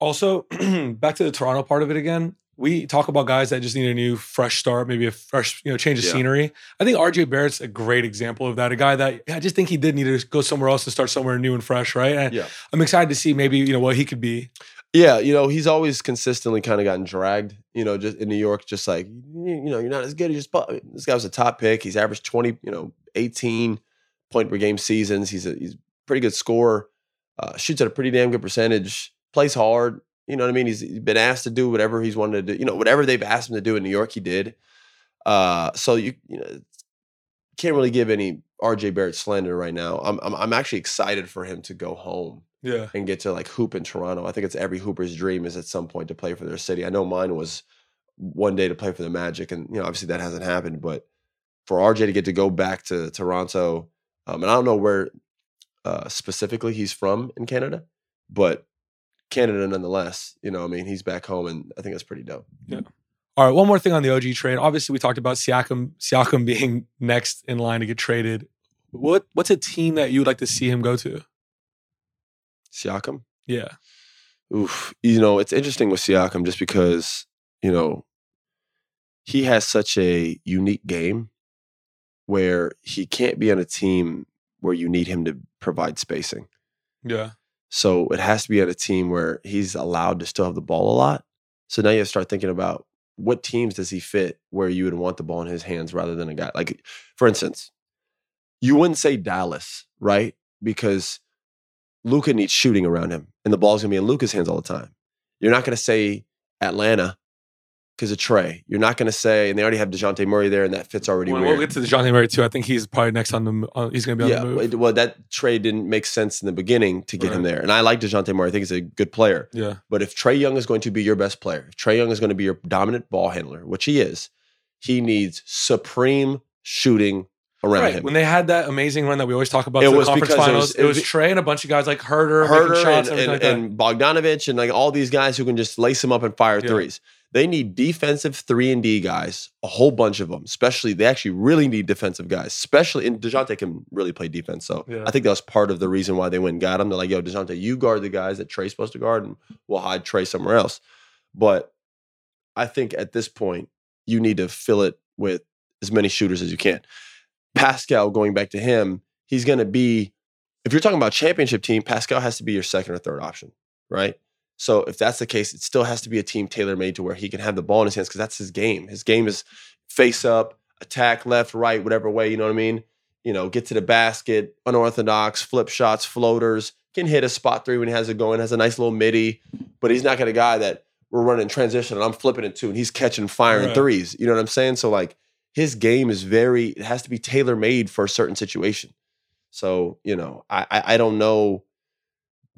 [SPEAKER 5] Also, back to the Toronto part of it again. We talk about guys that just need a new, fresh start, maybe a fresh, you know, change of
[SPEAKER 4] Yeah.
[SPEAKER 5] scenery. I think RJ Barrett's a great example of that. A guy that I just think he did need to go somewhere else to start somewhere new and fresh, right? And
[SPEAKER 4] Yeah.
[SPEAKER 5] I'm excited to see maybe you know what he could be.
[SPEAKER 4] Yeah, you know, he's always consistently kind of gotten dragged, you know, just in New York, just like, you know, you're not as good. You just, this guy was a top pick. He's averaged 20, you know, 18 point per game seasons. He's a, he's a pretty good scorer, uh, shoots at a pretty damn good percentage, plays hard. You know what I mean? He's, been asked to do whatever he's wanted to do, you know, whatever they've asked him to do in New York, he did. Uh, so you, you know, can't really give any RJ Barrett slander right now. I'm, I'm, I'm actually excited for him to go home
[SPEAKER 5] Yeah.
[SPEAKER 4] and get to like hoop in Toronto. I think it's every hooper's dream is at some point to play for their city. I know mine was one day to play for the Magic, and you know obviously that hasn't happened. But for RJ to get to go back to Toronto, um, and I don't know where uh, specifically he's from in Canada, but Canada nonetheless. You know, I mean, he's back home, and I think that's pretty dope. Yeah.
[SPEAKER 5] All right, one more thing on the OG trade. Obviously, we talked about Siakam, Siakam being next in line to get traded. What what's a team that you would like to see him go to?
[SPEAKER 4] Siakam.
[SPEAKER 5] Yeah.
[SPEAKER 4] Oof. You know, it's interesting with Siakam just because, you know, he has such a unique game where he can't be on a team where you need him to provide spacing.
[SPEAKER 5] Yeah.
[SPEAKER 4] So it has to be on a team where he's allowed to still have the ball a lot. So now you have to start thinking about what teams does he fit where you would want the ball in his hands rather than a guy like, for instance, you wouldn't say Dallas, right? Because Luka needs shooting around him, and the ball's gonna be in Luka's hands all the time. You're not gonna say Atlanta because of Trae. You're not gonna say, and they already have Dejounte Murray there, and that fits already
[SPEAKER 5] we'll get to Johnny Murray too. I think he's probably next on the. Uh, he's going to be on
[SPEAKER 4] yeah,
[SPEAKER 5] the move.
[SPEAKER 4] well, well, that trade didn't make sense in the beginning to get him there, and I like Dejounte Murray. I think he's a good player.
[SPEAKER 5] yeah.
[SPEAKER 4] But if Trae Young is going to be your best player, if Trae Young is going to be your dominant ball handler, which he is, he needs supreme shooting around
[SPEAKER 5] Right.
[SPEAKER 4] him.
[SPEAKER 5] When they had that amazing run that we always talk about
[SPEAKER 4] It
[SPEAKER 5] to the
[SPEAKER 4] was
[SPEAKER 5] conference
[SPEAKER 4] because it was-
[SPEAKER 5] it
[SPEAKER 4] it
[SPEAKER 5] was,
[SPEAKER 4] was-
[SPEAKER 5] Trae and a bunch of guys like
[SPEAKER 4] Huerter,
[SPEAKER 5] Huerter shots
[SPEAKER 4] and,
[SPEAKER 5] and,
[SPEAKER 4] and,
[SPEAKER 5] like
[SPEAKER 4] and Bogdanovich and like all these guys who can just lace him up and fire
[SPEAKER 5] Yeah.
[SPEAKER 4] threes. They need defensive three and D guys, a whole bunch of them. Especially, they actually really need defensive guys. Especially, and Dejounte can really play defense. So
[SPEAKER 5] Yeah.
[SPEAKER 4] I think that was part of the reason why they went and got him. They're like, "Yo, Dejounte, you guard the guys that Trae's supposed to guard, and we'll hide Trae somewhere else." But I think at this point, you need to fill it with as many shooters as you can. Pascal, going back to him, he's going to be. If you're talking about championship team, Pascal has to be your second or third option, right? So if that's the case, it still has to be a team tailor made to where he can have the ball in his hands because that's his game. His game is face up, attack left, right, whatever way. You know what I mean? You know, get to the basket, unorthodox, flip shots, floaters. Can hit a spot three when he has it going. Has a nice little midi, but he's not going to guy that we're running transition and I'm flipping it two and he's catching firing
[SPEAKER 5] Right.
[SPEAKER 4] threes. You know what I'm saying? So like his game is very. It has to be tailor made for a certain situation. So you know, I I, I don't know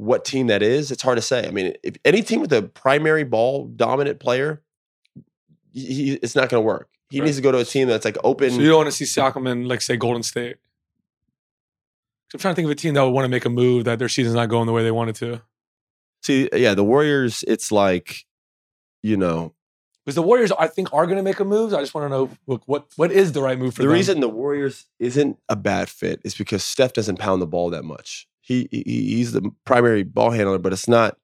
[SPEAKER 4] what team that is. It's hard to say. I mean, if any team with a primary ball dominant player, he, it's not going to work. He
[SPEAKER 5] Right.
[SPEAKER 4] needs to go to a team that's like open.
[SPEAKER 5] So you don't want to see Siakam in, like, say, Golden State. I'm trying to think of a team that would want to make a move that their season's not going the way they wanted to.
[SPEAKER 4] See, yeah, the Warriors. It's like, you know,
[SPEAKER 5] Because the Warriors, I think, are going to make a move. I just want to know what what, what is the right move for
[SPEAKER 4] the
[SPEAKER 5] them.
[SPEAKER 4] reason the Warriors isn't a bad fit is because Steph doesn't pound the ball that much. He, he he's the primary ball handler, but it's not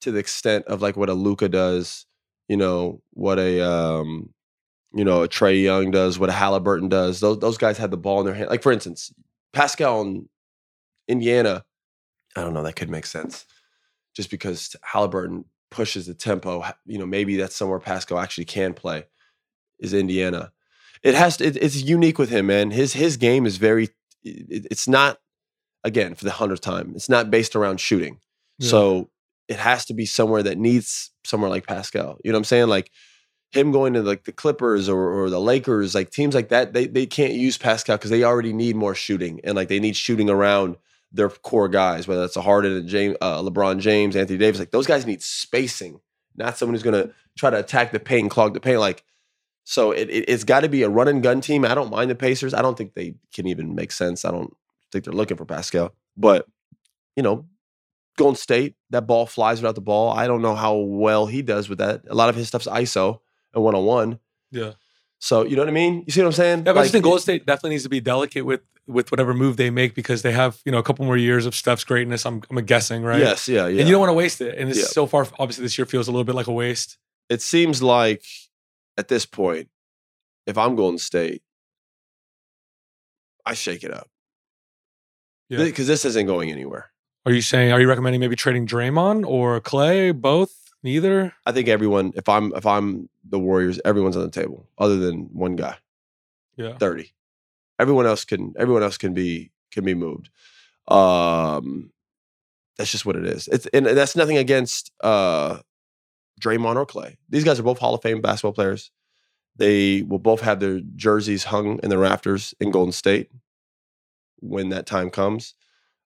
[SPEAKER 4] to the extent of like what a Luka does. You know what a um, you know a Trae Young does, what a Halliburton does. Those those guys have the ball in their hand. Like for instance, Pascal in Indiana. I don't know. That could make sense, just because Halliburton pushes the tempo. You know, maybe that's somewhere Pascal actually can play. Is Indiana? It has to. It, it's unique with him, man. His his game is very. It, it's not again for the hundredth time. It's not based around shooting.
[SPEAKER 5] Yeah.
[SPEAKER 4] So it has to be somewhere that needs somewhere like Pascal. You know what I'm saying? Like him going to like the Clippers or, or the Lakers, like teams like that, they they can't use Pascal because they already need more shooting and like they need shooting around their core guys, whether that's a Harden and James, uh, LeBron James, Anthony Davis. Like those guys need spacing, not someone who's going to try to attack the paint and clog the paint. Like so, it, it has got to be a run and gun team. I don't mind the Pacers. I don't think they can even make sense. I don't think they're looking for Pascal, but you know, Golden State, that ball flies without the ball. I don't know how well he does with that. A lot of his stuff's ISO and one on one.
[SPEAKER 5] Yeah.
[SPEAKER 4] So you know what I mean? You see what I'm saying?
[SPEAKER 5] Yeah, but I
[SPEAKER 4] Like,
[SPEAKER 5] just think Golden State definitely needs to be delicate with with whatever move they make because they have you know a couple more years of Steph's greatness. I'm I'm guessing, right?
[SPEAKER 4] Yes, yeah, yeah.
[SPEAKER 5] And you don't want to waste it. And it's
[SPEAKER 4] Yeah.
[SPEAKER 5] so far, obviously, this year feels a little bit like a waste.
[SPEAKER 4] it seems like at this point, if I'm Golden State, I shake it up.
[SPEAKER 5] Yeah.
[SPEAKER 4] Because this isn't going anywhere.
[SPEAKER 5] Are you saying? Are you recommending maybe trading Draymond or Klay? Both? Neither?
[SPEAKER 4] I think everyone, if I'm if I'm the Warriors, everyone's on the table, other than one guy.
[SPEAKER 5] Yeah.
[SPEAKER 4] 30. Everyone else can everyone else can be can be moved. Um that's just what it is. It's and that's nothing against uh Draymond or Klay. These guys are both Hall of Fame basketball players. They will both have their jerseys hung in the rafters in Golden State when that time comes.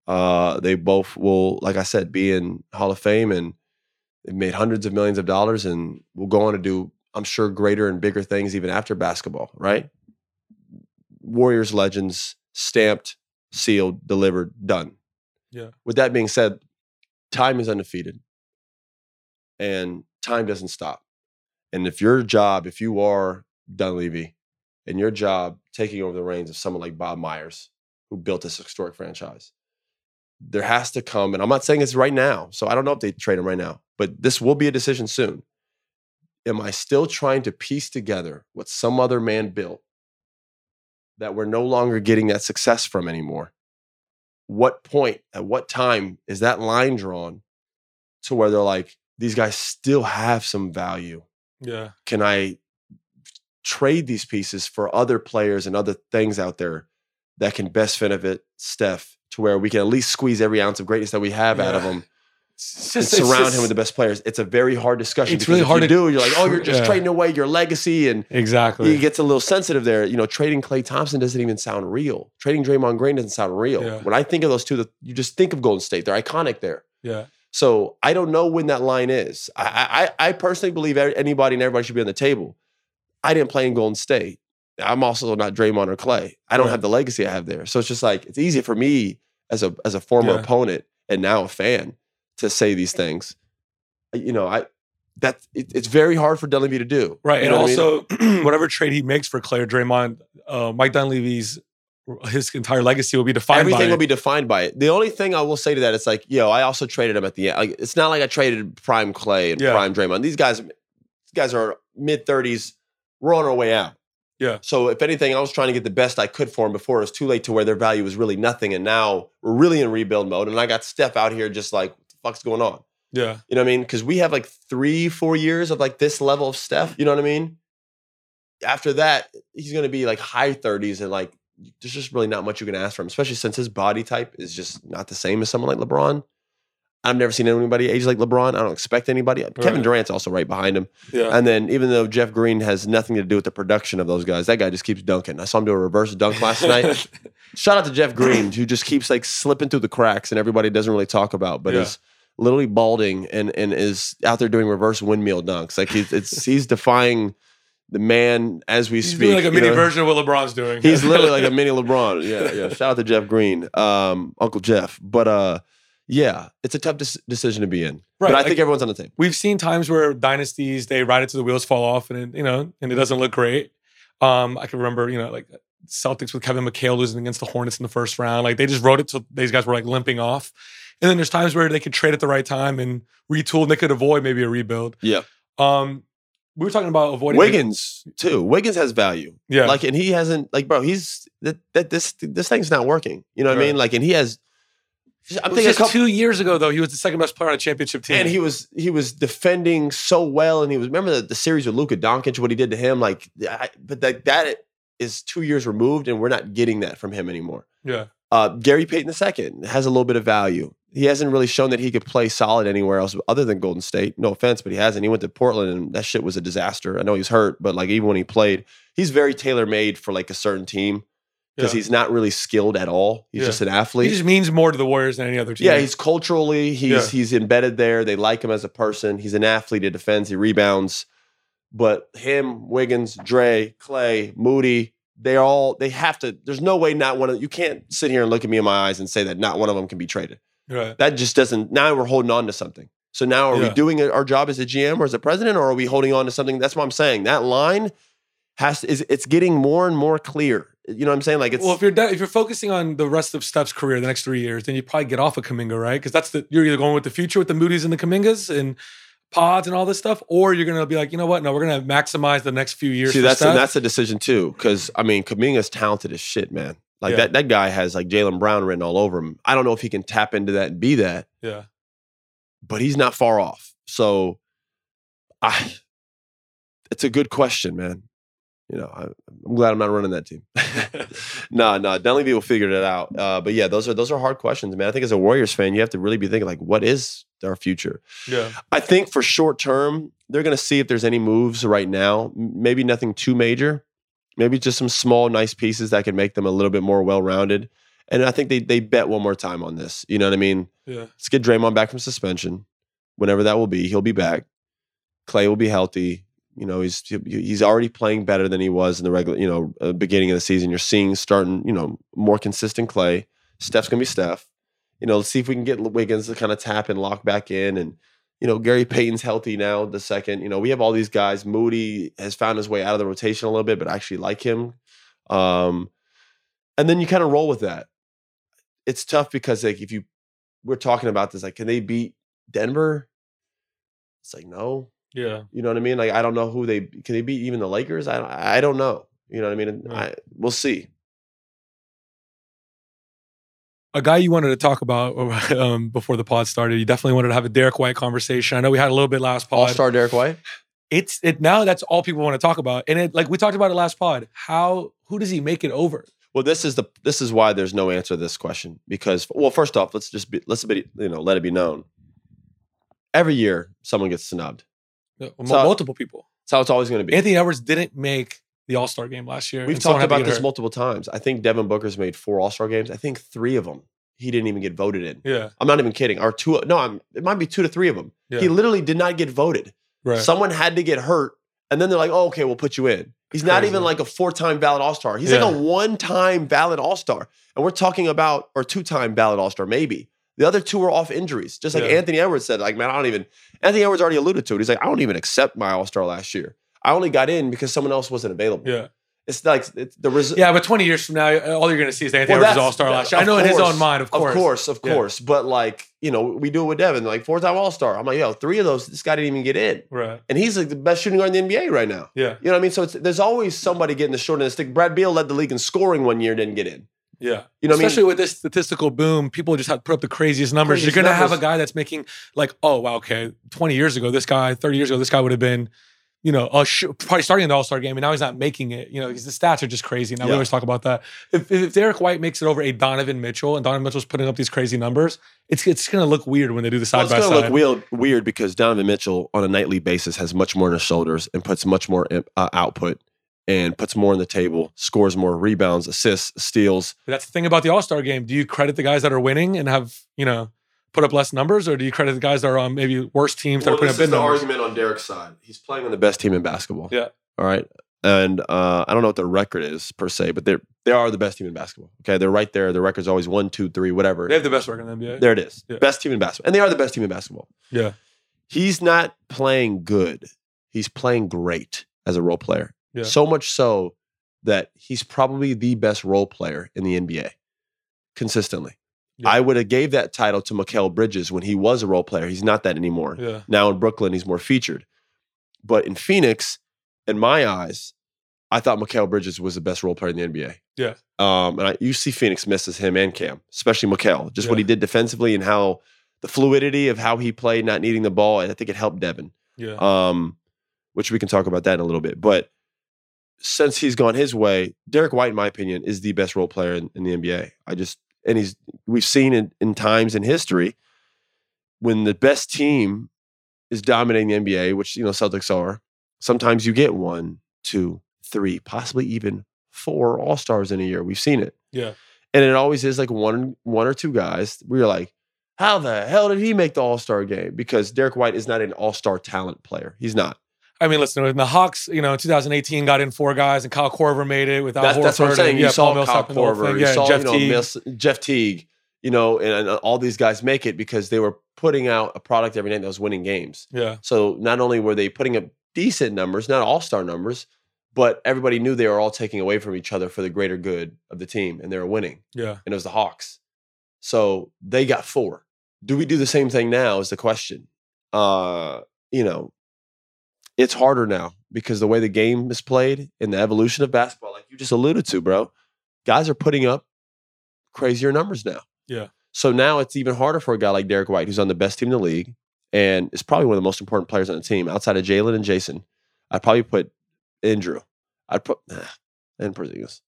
[SPEAKER 4] Uh they both will, like I said, be in Hall of Fame and they've made hundreds of millions of dollars and will go on to do, I'm sure, greater and bigger things even after basketball, right? Warriors legends stamped, sealed, delivered, done.
[SPEAKER 5] Yeah.
[SPEAKER 4] With that being said, time is undefeated and time doesn't stop. And if your job, if you are Dunleavy and your job taking over the reins of someone like Bob Myers, who built this historic franchise, there has to come, and I'm not saying it's right now, so I don't know if they trade him right now, but this will be a decision soon. Am I still trying to piece together what some other man built that we're no longer getting that success from anymore? What point, at what time is that line drawn to where they're like, these guys still have some value?
[SPEAKER 5] Yeah.
[SPEAKER 4] Can I trade these pieces for other players and other things out there that can best benefit Steph to where we can at least squeeze every ounce of greatness that we have out of him
[SPEAKER 5] It's
[SPEAKER 4] and surround
[SPEAKER 5] just-
[SPEAKER 4] him with the best players? It's a very hard discussion.
[SPEAKER 5] It's really hard to
[SPEAKER 4] do. You're like, oh, you're just
[SPEAKER 5] yeah.
[SPEAKER 4] trading away your legacy, and
[SPEAKER 5] Exactly.
[SPEAKER 4] he gets a little sensitive there. You know, trading Klay Thompson doesn't even sound real. Trading Draymond Green doesn't sound real.
[SPEAKER 5] Yeah.
[SPEAKER 4] When I think of those two, the- you just think of Golden State. They're iconic there.
[SPEAKER 5] yeah.
[SPEAKER 4] So I don't know when that line is. I, I, I personally believe anybody and everybody should be on the table. I didn't play in Golden State. I'm also not Draymond or Klay. I don't
[SPEAKER 5] Right.
[SPEAKER 4] have the legacy I have there. So it's just like it's easy for me as a as a former
[SPEAKER 5] Yeah.
[SPEAKER 4] opponent and now a fan to say these things. You know, I that it, it's very hard for Dunleavy to do.
[SPEAKER 5] Right.
[SPEAKER 4] You
[SPEAKER 5] and
[SPEAKER 4] know what I mean?
[SPEAKER 5] also, whatever trade he makes for Klay or Draymond, uh, Mike Dunleavy's his entire legacy will be defined
[SPEAKER 4] everything
[SPEAKER 5] by
[SPEAKER 4] will
[SPEAKER 5] it.
[SPEAKER 4] be defined by it. The only thing I will say to that, it's like, yo, I also traded him at the end. Like, it's not like I traded Prime Klay and
[SPEAKER 5] Yeah.
[SPEAKER 4] Prime Draymond. These guys, these guys are mid thirties. We're on our way out.
[SPEAKER 5] Yeah.
[SPEAKER 4] So if anything, I was trying to get the best I could for them before it was too late to where their value was really nothing. And now we're really in rebuild mode. And I got Steph out here just like, what the fuck's going on?
[SPEAKER 5] Yeah.
[SPEAKER 4] You know what I mean? Because we have like three, four years of like this level of Steph. You know what I mean? After that, he's going to be like high 30s and like there's just really not much you can ask for him, especially since his body type is just not the same as someone like LeBron. I've never seen anybody age like LeBron. I don't expect anybody. Kevin
[SPEAKER 5] Right.
[SPEAKER 4] Durant's also right behind him.
[SPEAKER 5] Yeah.
[SPEAKER 4] And then even though Jeff Green has nothing to do with the production of those guys, that guy just keeps dunking. I saw him do a reverse dunk last night. Shout out to Jeff Green, who just keeps like slipping through the cracks and everybody doesn't really talk about, but
[SPEAKER 5] Yeah.
[SPEAKER 4] is literally balding and and is out there doing reverse windmill dunks. Like he's it's he's defying the man as we
[SPEAKER 5] He's
[SPEAKER 4] speak.
[SPEAKER 5] like a mini
[SPEAKER 4] know?
[SPEAKER 5] version of what LeBron's doing.
[SPEAKER 4] He's literally like a mini LeBron. Yeah, yeah. Shout out to Jeff Green, um, Uncle Jeff. But uh, yeah, it's a tough des- decision to be in.
[SPEAKER 5] Right,
[SPEAKER 4] But I
[SPEAKER 5] like-
[SPEAKER 4] think everyone's on the table.
[SPEAKER 5] We've seen times where dynasties they ride it to the wheels fall off, and it, you know, and it doesn't look great. Um, I can remember, you know, like Celtics with Kevin McHale losing against the Hornets in the first round. Like they just wrote it till these guys were like limping off. And then there's times where they could trade at the right time and retool, and they could avoid maybe a rebuild.
[SPEAKER 4] Yeah.
[SPEAKER 5] Um, we were talking about avoiding
[SPEAKER 4] Wiggins too. Wiggins has value.
[SPEAKER 5] Yeah.
[SPEAKER 4] Like, and he hasn't like, bro. He's that that this this thing's not working. You know what I mean? Like, and he has. I'm thinking
[SPEAKER 5] just
[SPEAKER 4] couple,
[SPEAKER 5] two years ago though. He was the second best player on a championship team.
[SPEAKER 4] and he was he was defending so well, and he was remember the, the series with Luka Doncic, what he did to him. Like, I, but that that is two years removed, and we're not getting that from him anymore.
[SPEAKER 5] yeah.
[SPEAKER 4] Uh, Gary Payton II has a little bit of value. he hasn't really shown that he could play solid anywhere else other than Golden State. No offense, but he hasn't. He went to Portland and that shit was a disaster. I know he's hurt, but like even when he played, he's very tailor made for like a certain team because
[SPEAKER 5] Yeah.
[SPEAKER 4] he's not really skilled at all. He's
[SPEAKER 5] Yeah.
[SPEAKER 4] just an athlete.
[SPEAKER 5] He just means more to the Warriors than any other team.
[SPEAKER 4] Yeah, he's culturally he's
[SPEAKER 5] Yeah.
[SPEAKER 4] he's embedded there. They like him as a person. He's an athlete. He defends. He rebounds. But him, Wiggins, Dre, Klay, Moody, they all they have to. There's no way not one of you can't sit here and look at me in my eyes and say that not one of them can be traded.
[SPEAKER 5] right.
[SPEAKER 4] That just doesn't. Now we're holding on to something. So now are we doing our job as a GM or as a president, or are we holding on to something? That's what I'm saying. That line has is it's getting more and more clear. You know what I'm saying? Like it's
[SPEAKER 5] well, if you're done, if you're focusing on the rest of Steph's career, the next three years, then you probably get off of Kuminga, right? Because that's the you're either going with the future with the Moody's and the Kumingas and Podz and all this stuff, or you're gonna be like, you know what? No, we're gonna maximize the next few years.
[SPEAKER 4] See, that's
[SPEAKER 5] Steph.
[SPEAKER 4] and that's a decision too. Because I mean, Kuminga's talented as shit, man. Like
[SPEAKER 5] Yeah.
[SPEAKER 4] that that guy has like Jaylen Brown written all over him. I don't know if he can tap into that and be that,
[SPEAKER 5] yeah,
[SPEAKER 4] but he's not far off. So, I, it's a good question, man. You know, I, I'm glad I'm not running that team. no, no, Dunleavy will figure it out. Uh, but yeah, those are those are hard questions, man. I think as a Warriors fan, you have to really be thinking like, what is our future?
[SPEAKER 5] yeah,
[SPEAKER 4] I think for short term, they're going to see if there's any moves right now. Maybe nothing too major. Maybe just some small, nice pieces that can make them a little bit more well rounded. And I think they they bet one more time on this. You know what I mean?
[SPEAKER 5] yeah,
[SPEAKER 4] Let's get Draymond back from suspension, whenever that will be. He'll be back. Klay will be healthy. You know, he's he's already playing better than he was in the regular, you know, uh, beginning of the season. You're seeing starting, you know, more consistent Klay. Steph's gonna be Steph. You know, let's see if we can get Wiggins to kind of tap and lock back in. And you know, Gary Payton's healthy now. The second, you know, we have all these guys. Moody has found his way out of the rotation a little bit, but I actually like him. Um, and then you kind of roll with that. It's tough because like if you we're talking about this, like, can they beat Denver? It's like no.
[SPEAKER 5] Yeah.
[SPEAKER 4] You know what I mean? Like I don't know who they can they beat even the Lakers. I don't, I don't know. You know what I mean?
[SPEAKER 5] Yeah.
[SPEAKER 4] I, we'll see.
[SPEAKER 5] a guy you wanted to talk about um, before the pod started. You definitely wanted to have a Derrick White conversation. I know we had a little bit last pod.
[SPEAKER 4] All star Derrick White.
[SPEAKER 5] It's it now. That's all people want to talk about. And it like we talked about it last pod. How who does he make it over?
[SPEAKER 4] Well, this is the this is why there's no answer to this question because well, first off, let's just be let's be you know let it be known. Every year, someone gets snubbed. So-
[SPEAKER 5] multiple people.
[SPEAKER 4] That's how it's always going to be.
[SPEAKER 5] Anthony Edwards didn't make the All Star game last year.
[SPEAKER 4] We've talked about this
[SPEAKER 5] hurt.
[SPEAKER 4] multiple times. I think Devin Booker's made four All Star games. I think three of them he didn't even get voted in.
[SPEAKER 5] Yeah,
[SPEAKER 4] I'm not even kidding. Or two? No, I'm. It might be two to three of them.
[SPEAKER 5] yeah,
[SPEAKER 4] He literally did not get voted.
[SPEAKER 5] right.
[SPEAKER 4] Someone had to get hurt, and then they're like, "Oh, okay, we'll put you in." He's not
[SPEAKER 5] Crazy.
[SPEAKER 4] even like a four-time valid All Star. He's
[SPEAKER 5] Yeah.
[SPEAKER 4] like a one-time valid All Star, and we're talking about or two-time valid All Star, maybe. The other two were off injuries, just like
[SPEAKER 5] Yeah.
[SPEAKER 4] Anthony Edwards said. Like, man, I don't even. Anthony Edwards already alluded to it. He's like, I don't even accept my All Star last year. I only got in because someone else wasn't available.
[SPEAKER 5] yeah,
[SPEAKER 4] It's like it's the result.
[SPEAKER 5] yeah. But twenty years from now, all you're going to see is Anthony
[SPEAKER 4] Well,
[SPEAKER 5] Edwards All Star last year. I know in his own mind, of course.
[SPEAKER 4] Of course, of
[SPEAKER 5] Yeah.
[SPEAKER 4] course. But like, you know, we do it with Devin, like four time All Star. I'm like, yo, three of those, this guy didn't even get in.
[SPEAKER 5] Right.
[SPEAKER 4] And he's like the best shooting guard in the NBA right now.
[SPEAKER 5] Yeah.
[SPEAKER 4] You know what I mean? So it's, there's always somebody getting the short end of the stick. Brad Beal led the league in scoring one year, didn't get in.
[SPEAKER 5] Yeah.
[SPEAKER 4] You know what I mean?
[SPEAKER 5] Especially with this statistical boom, people just have to put up the craziest numbers.
[SPEAKER 4] Craziest
[SPEAKER 5] You're going to have a guy that's making like, oh, wow, okay, 20 years ago, this guy, 30 years ago, this guy would have been, you know, sh- probably starting in the All Star game, and now he's not making it. You know, because the stats are just crazy. Now we always talk about that. If, if Derrick White makes it over a Donovan Mitchell, and Donovan Mitchell's putting up these crazy numbers, it's it's going to look weird when they do the side
[SPEAKER 4] Well, by
[SPEAKER 5] side
[SPEAKER 4] it's going to look weird, weird because Donovan Mitchell on a nightly basis has much more on his shoulders and puts much more uh, output and puts more on the table, scores more rebounds, assists, steals.
[SPEAKER 5] But that's the thing about the All Star game. Do you credit the guys that are winning and have you know put up less numbers, or do you credit the guys that are on maybe worse teams that are
[SPEAKER 4] Well,
[SPEAKER 5] putting
[SPEAKER 4] this
[SPEAKER 5] up
[SPEAKER 4] is the
[SPEAKER 5] numbers?
[SPEAKER 4] argument on Derrick's side. He's playing on the best team in basketball.
[SPEAKER 5] Yeah.
[SPEAKER 4] All right. And uh, I don't know what their record is per se, but they're they are the best team in basketball. Okay, they're right there. Their record's always one, two, three, whatever.
[SPEAKER 5] They have the best record in the NBA.
[SPEAKER 4] there it is.
[SPEAKER 5] Yeah.
[SPEAKER 4] Best team in basketball, and they are the best team in basketball.
[SPEAKER 5] Yeah.
[SPEAKER 4] He's not playing good. He's playing great as a role player.
[SPEAKER 5] Yeah.
[SPEAKER 4] So much so that he's probably the best role player in the NBA consistently.
[SPEAKER 5] Yeah.
[SPEAKER 4] I would have gave that title to Mikal Bridges when he was a role player. He's not that anymore.
[SPEAKER 5] Yeah.
[SPEAKER 4] Now in Brooklyn, he's more featured. But in Phoenix, in my eyes, I thought Mikal Bridges was the best role player in the NBA.
[SPEAKER 5] Yeah.
[SPEAKER 4] Um, and I, you see Phoenix misses him and Cam, especially Mikal. Just what he did defensively and how the fluidity of how he played, not needing the ball. And I think it helped Devin,
[SPEAKER 5] Yeah.
[SPEAKER 4] um, which we can talk about that in a little bit. But since he's gone his way, Derrick White, in my opinion, is the best role player in, in the NBA. I just and he's we've seen in, in times in history when the best team is dominating the NBA, which you know Celtics are, sometimes you get one, two, three, possibly even four All Stars in a year. We've seen it,
[SPEAKER 5] Yeah.
[SPEAKER 4] and it always is like one, one or two guys. We're like, how the hell did he make the All Star game? Because Derrick White is not an All Star talent player. He's not.
[SPEAKER 5] I mean, listen, when the Hawks, you know, in 2018 got in four guys, and Kyle Korver made it without
[SPEAKER 4] That's, that's what I'm saying.
[SPEAKER 5] and,
[SPEAKER 4] You
[SPEAKER 5] yeah,
[SPEAKER 4] saw
[SPEAKER 5] Paul
[SPEAKER 4] Kyle
[SPEAKER 5] Millsap and the
[SPEAKER 4] Korver, you
[SPEAKER 5] Yeah,
[SPEAKER 4] saw
[SPEAKER 5] Jeff
[SPEAKER 4] you know
[SPEAKER 5] Teague.
[SPEAKER 4] Miss, Jeff Teague, you know, and, and all these guys make it because they were putting out a product every night that was winning games.
[SPEAKER 5] Yeah,
[SPEAKER 4] So not only were they putting up decent numbers, not all star numbers, but everybody knew they were all taking away from each other for the greater good of the team, and they were winning.
[SPEAKER 5] yeah,
[SPEAKER 4] And it was the Hawks. So they got four. Do we do the same thing now? Is the question. Uh, you know, it's harder now because the way the game is played and the evolution of basketball, like you just alluded to, bro, guys are putting up crazier numbers now.
[SPEAKER 5] Yeah.
[SPEAKER 4] So now it's even harder for a guy like Derrick White, who's on the best team in the league and is probably one of the most important players on the team outside of Jaylen and Jayson. I'd probably put Andrew. I'd put nah, and Porzingis.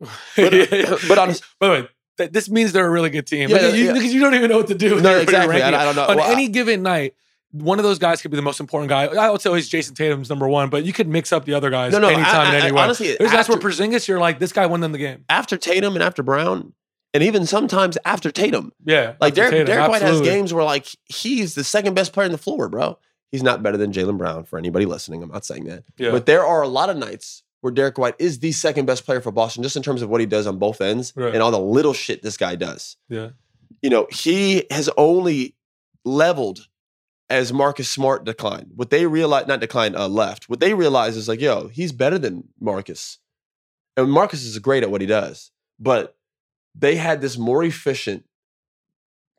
[SPEAKER 4] But, uh, but honest,
[SPEAKER 5] By the way, th- this means they're a really good team.
[SPEAKER 4] Yeah,
[SPEAKER 5] because you,
[SPEAKER 4] yeah.
[SPEAKER 5] you don't even know what to do.
[SPEAKER 4] No,
[SPEAKER 5] you're putting a
[SPEAKER 4] exactly. I- I don't know.
[SPEAKER 5] On
[SPEAKER 4] Well, I-
[SPEAKER 5] any given night, one of those guys could be the most important guy. I would say always Jayson Tatum's number one, but you could mix up the other guys
[SPEAKER 4] No, no,
[SPEAKER 5] anytime
[SPEAKER 4] I-
[SPEAKER 5] and
[SPEAKER 4] I-
[SPEAKER 5] anywhere.
[SPEAKER 4] honestly,
[SPEAKER 5] There's guys where
[SPEAKER 4] after-
[SPEAKER 5] Porzingis, you're like, this guy won them the game.
[SPEAKER 4] after Tatum and after Brown, and even sometimes after Tatum.
[SPEAKER 5] Yeah,
[SPEAKER 4] Like Derrick,
[SPEAKER 5] Tatum,
[SPEAKER 4] Derrick White has games where like he's the second best player on the floor, bro. He's not better than Jaylen Brown for anybody listening. I'm not saying that.
[SPEAKER 5] Yeah,
[SPEAKER 4] But there are a lot of nights where Derrick White is the second best player for Boston, just in terms of what he does on both ends
[SPEAKER 5] Right.
[SPEAKER 4] and all the little shit this guy does.
[SPEAKER 5] yeah,
[SPEAKER 4] You know, he has only leveled as Marcus Smart declined. What they realized, not declined, uh, left. What they realized is like, yo, he's better than Marcus. And Marcus is great at what he does. But they had this more efficient,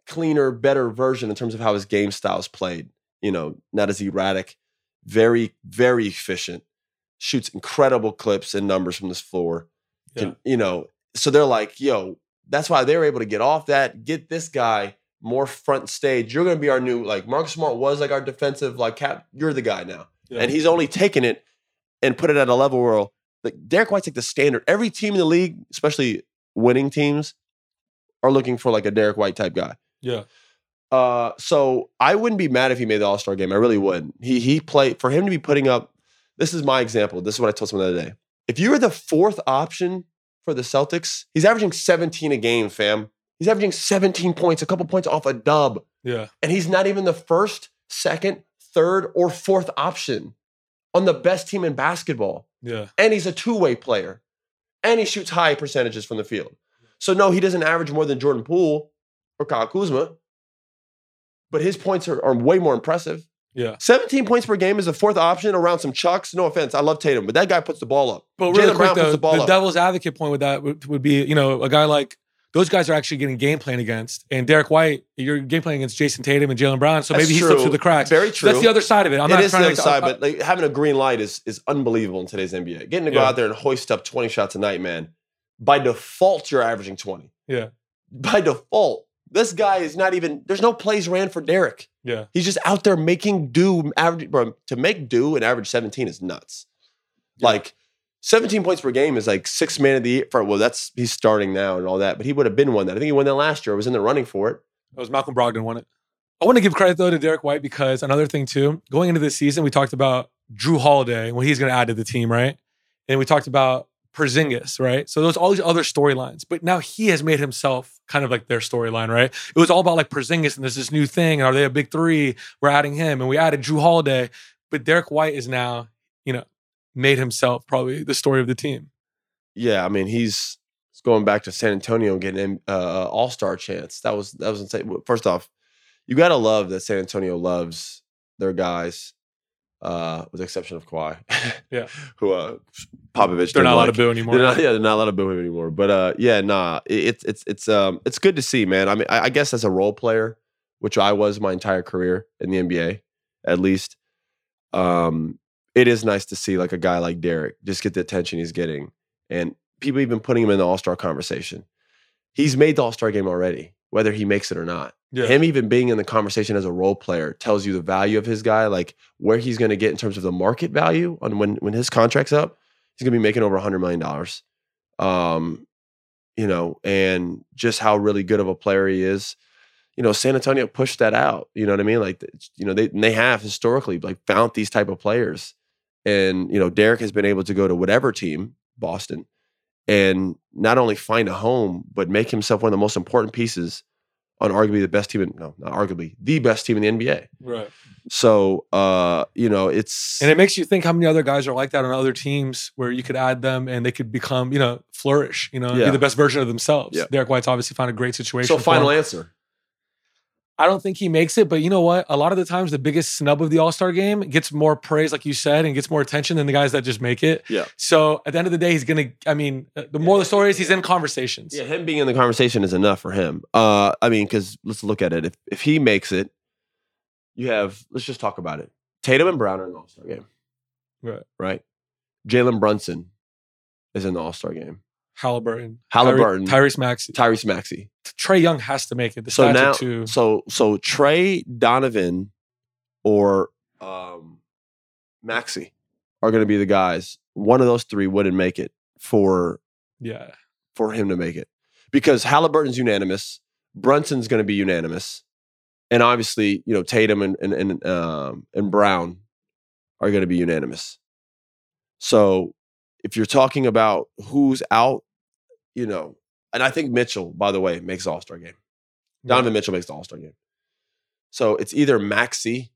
[SPEAKER 4] cleaner, better version in terms of how his game style is played. You know, not as erratic, very, very efficient, shoots incredible clips and numbers from this floor. Can- you know, so they're like, yo, that's why they're able to get off that, get this guy more front stage. You're going to be our new, like, Marcus Smart was like our defensive, like, cap. You're the guy now.
[SPEAKER 5] yeah.
[SPEAKER 4] And he's only taken it and put it at a level where, like, Derrick White's like the standard. Every team in the league, especially winning teams, are looking for like a Derrick White type guy.
[SPEAKER 5] yeah,
[SPEAKER 4] Uh, so I wouldn't be mad if he made the All Star game. I really wouldn't. He he played for him to be putting up. This is my example. This is what I told someone the other day. If you were the fourth option for the Celtics, he's averaging 17 a game, fam. He's averaging 17 points, a couple points off a dub,
[SPEAKER 5] yeah,
[SPEAKER 4] and he's not even the first, second, third, or fourth option on the best team in basketball
[SPEAKER 5] yeah,
[SPEAKER 4] and he's a two-way player, and he shoots high percentages from the field. So no, he doesn't average more than Jordan Poole or Kyle Kuzma, but his points are, are way more impressive.
[SPEAKER 5] yeah.
[SPEAKER 4] 17 points per game is a fourth option around some chucks. No offense, I love Tatum, but that guy puts the ball up.
[SPEAKER 5] But really
[SPEAKER 4] Jaylen Brown
[SPEAKER 5] quick
[SPEAKER 4] puts
[SPEAKER 5] though,
[SPEAKER 4] the ball
[SPEAKER 5] the devil's advocate point with that would, would be, you know, a guy like those guys are actually getting game plan against, and Derrick White, you're game playing against Jayson Tatum and Jaylen Brown, so
[SPEAKER 4] That's
[SPEAKER 5] maybe he
[SPEAKER 4] true.
[SPEAKER 5] slips through the cracks.
[SPEAKER 4] Very
[SPEAKER 5] So
[SPEAKER 4] true.
[SPEAKER 5] that's the other side of it. I'm
[SPEAKER 4] It
[SPEAKER 5] not
[SPEAKER 4] is the other
[SPEAKER 5] to
[SPEAKER 4] side,
[SPEAKER 5] I-
[SPEAKER 4] but like having a green light is is unbelievable in today's NBA. Getting to go
[SPEAKER 5] Yeah.
[SPEAKER 4] out there and hoist up 20 shots a night, man. By default, you're averaging 20.
[SPEAKER 5] yeah,
[SPEAKER 4] By default, this guy is not even. There's no plays ran for Derrick.
[SPEAKER 5] yeah,
[SPEAKER 4] He's just out there making do. Average bro, to make do and average 17 is nuts.
[SPEAKER 5] Yeah.
[SPEAKER 4] Like 17 points per game is like six man of the year. For, well, that's he's starting now and all that, but he would have been one that. I think he won that last year. I was in the running for it.
[SPEAKER 5] That was Malcolm Brogdon won it. I want to give credit though to Derrick White because another thing too, going into this season, we talked about Jrue Holiday what he's going to add to the team, right? And we talked about Porzingis, right? So there's all these other storylines, but now he has made himself kind of like their storyline, right? It was all about like Porzingis and there's this new thing. And are they a big three? We're adding him, and we added Jrue Holiday, but Derrick White is now, you know, made himself probably the story of the team.
[SPEAKER 4] Yeah, I mean he's going back to San Antonio and getting an uh, All Star chance. That was that was insane. First off, you got to love that San Antonio loves their guys, uh, with the exception of Kawhi.
[SPEAKER 5] Yeah.
[SPEAKER 4] who uh, Popovich.
[SPEAKER 5] They're not allowed to boo anymore.
[SPEAKER 4] They're not, yeah, they're not allowed to boo him anymore. But uh, yeah, nah, it's it's it's um it's good to see, man. I mean, I, I guess as a role player, which I was my entire career in the NBA, at least, um, it is nice to see like a guy like Derrick just get the attention he's getting, and people even putting him in the All Star conversation. He's made the All Star game already, whether he makes it or not.
[SPEAKER 5] Yeah.
[SPEAKER 4] Him even being in the conversation as a role player tells you the value of his guy, like where he's going to get in terms of the market value on when when his contract's up. He's going to be making over a hundred million dollars. Um, you know, and just how really good of a player he is. you know, San Antonio pushed that out. You know what I mean? Like, you know, they and they have historically like found these type of players, and you know, Derrick has been able to go to whatever team, Boston, and not only find a home, but make himself one of the most important pieces on arguably the best team in no, not arguably the best team in the NBA.
[SPEAKER 5] Right.
[SPEAKER 4] So, uh, you know, it's
[SPEAKER 5] And it makes you think how many other guys are like that on other teams where you could add them and they could become, you know, flourish, you know,
[SPEAKER 4] Yeah.
[SPEAKER 5] be the best version of themselves.
[SPEAKER 4] Yeah.
[SPEAKER 5] Derrick White's obviously found a great situation.
[SPEAKER 4] so. Final
[SPEAKER 5] him.
[SPEAKER 4] answer.
[SPEAKER 5] I don't think he makes it, but you know what? A lot of the times, the biggest snub of the All Star game gets more praise, like you said, and gets more attention than the guys that just make it.
[SPEAKER 4] Yeah.
[SPEAKER 5] So at the end of the day, he's gonna. I mean, uh, the more the story is, he's in conversations.
[SPEAKER 4] Yeah, him being in the conversation is enough for him. Uh, I mean, because let's look at it. If if he makes it, you have. Let's just talk about it. Tatum and Brown are in the All Star game,
[SPEAKER 5] Right.
[SPEAKER 4] right? Jalen Brunson is in the All Star game.
[SPEAKER 5] Halliburton,
[SPEAKER 4] Halliburton.
[SPEAKER 5] Tyre- Tyrese Maxey,
[SPEAKER 4] Tyrese Maxey.
[SPEAKER 5] Trae Young has to make it. The
[SPEAKER 4] So now,
[SPEAKER 5] too.
[SPEAKER 4] so so Trae Donovan or um, Maxey are going to be the guys. One of those three wouldn't make it for
[SPEAKER 5] Yeah.
[SPEAKER 4] for him to make it because Halliburton's unanimous, Brunson's going to be unanimous, and obviously you know Tatum and and and, um, and Brown are going to be unanimous. So if you're talking about who's out, you know, and I think Mitchell, by the way, makes All Star game. Donovan Mitchell makes the All Star game. So it's either Maxey.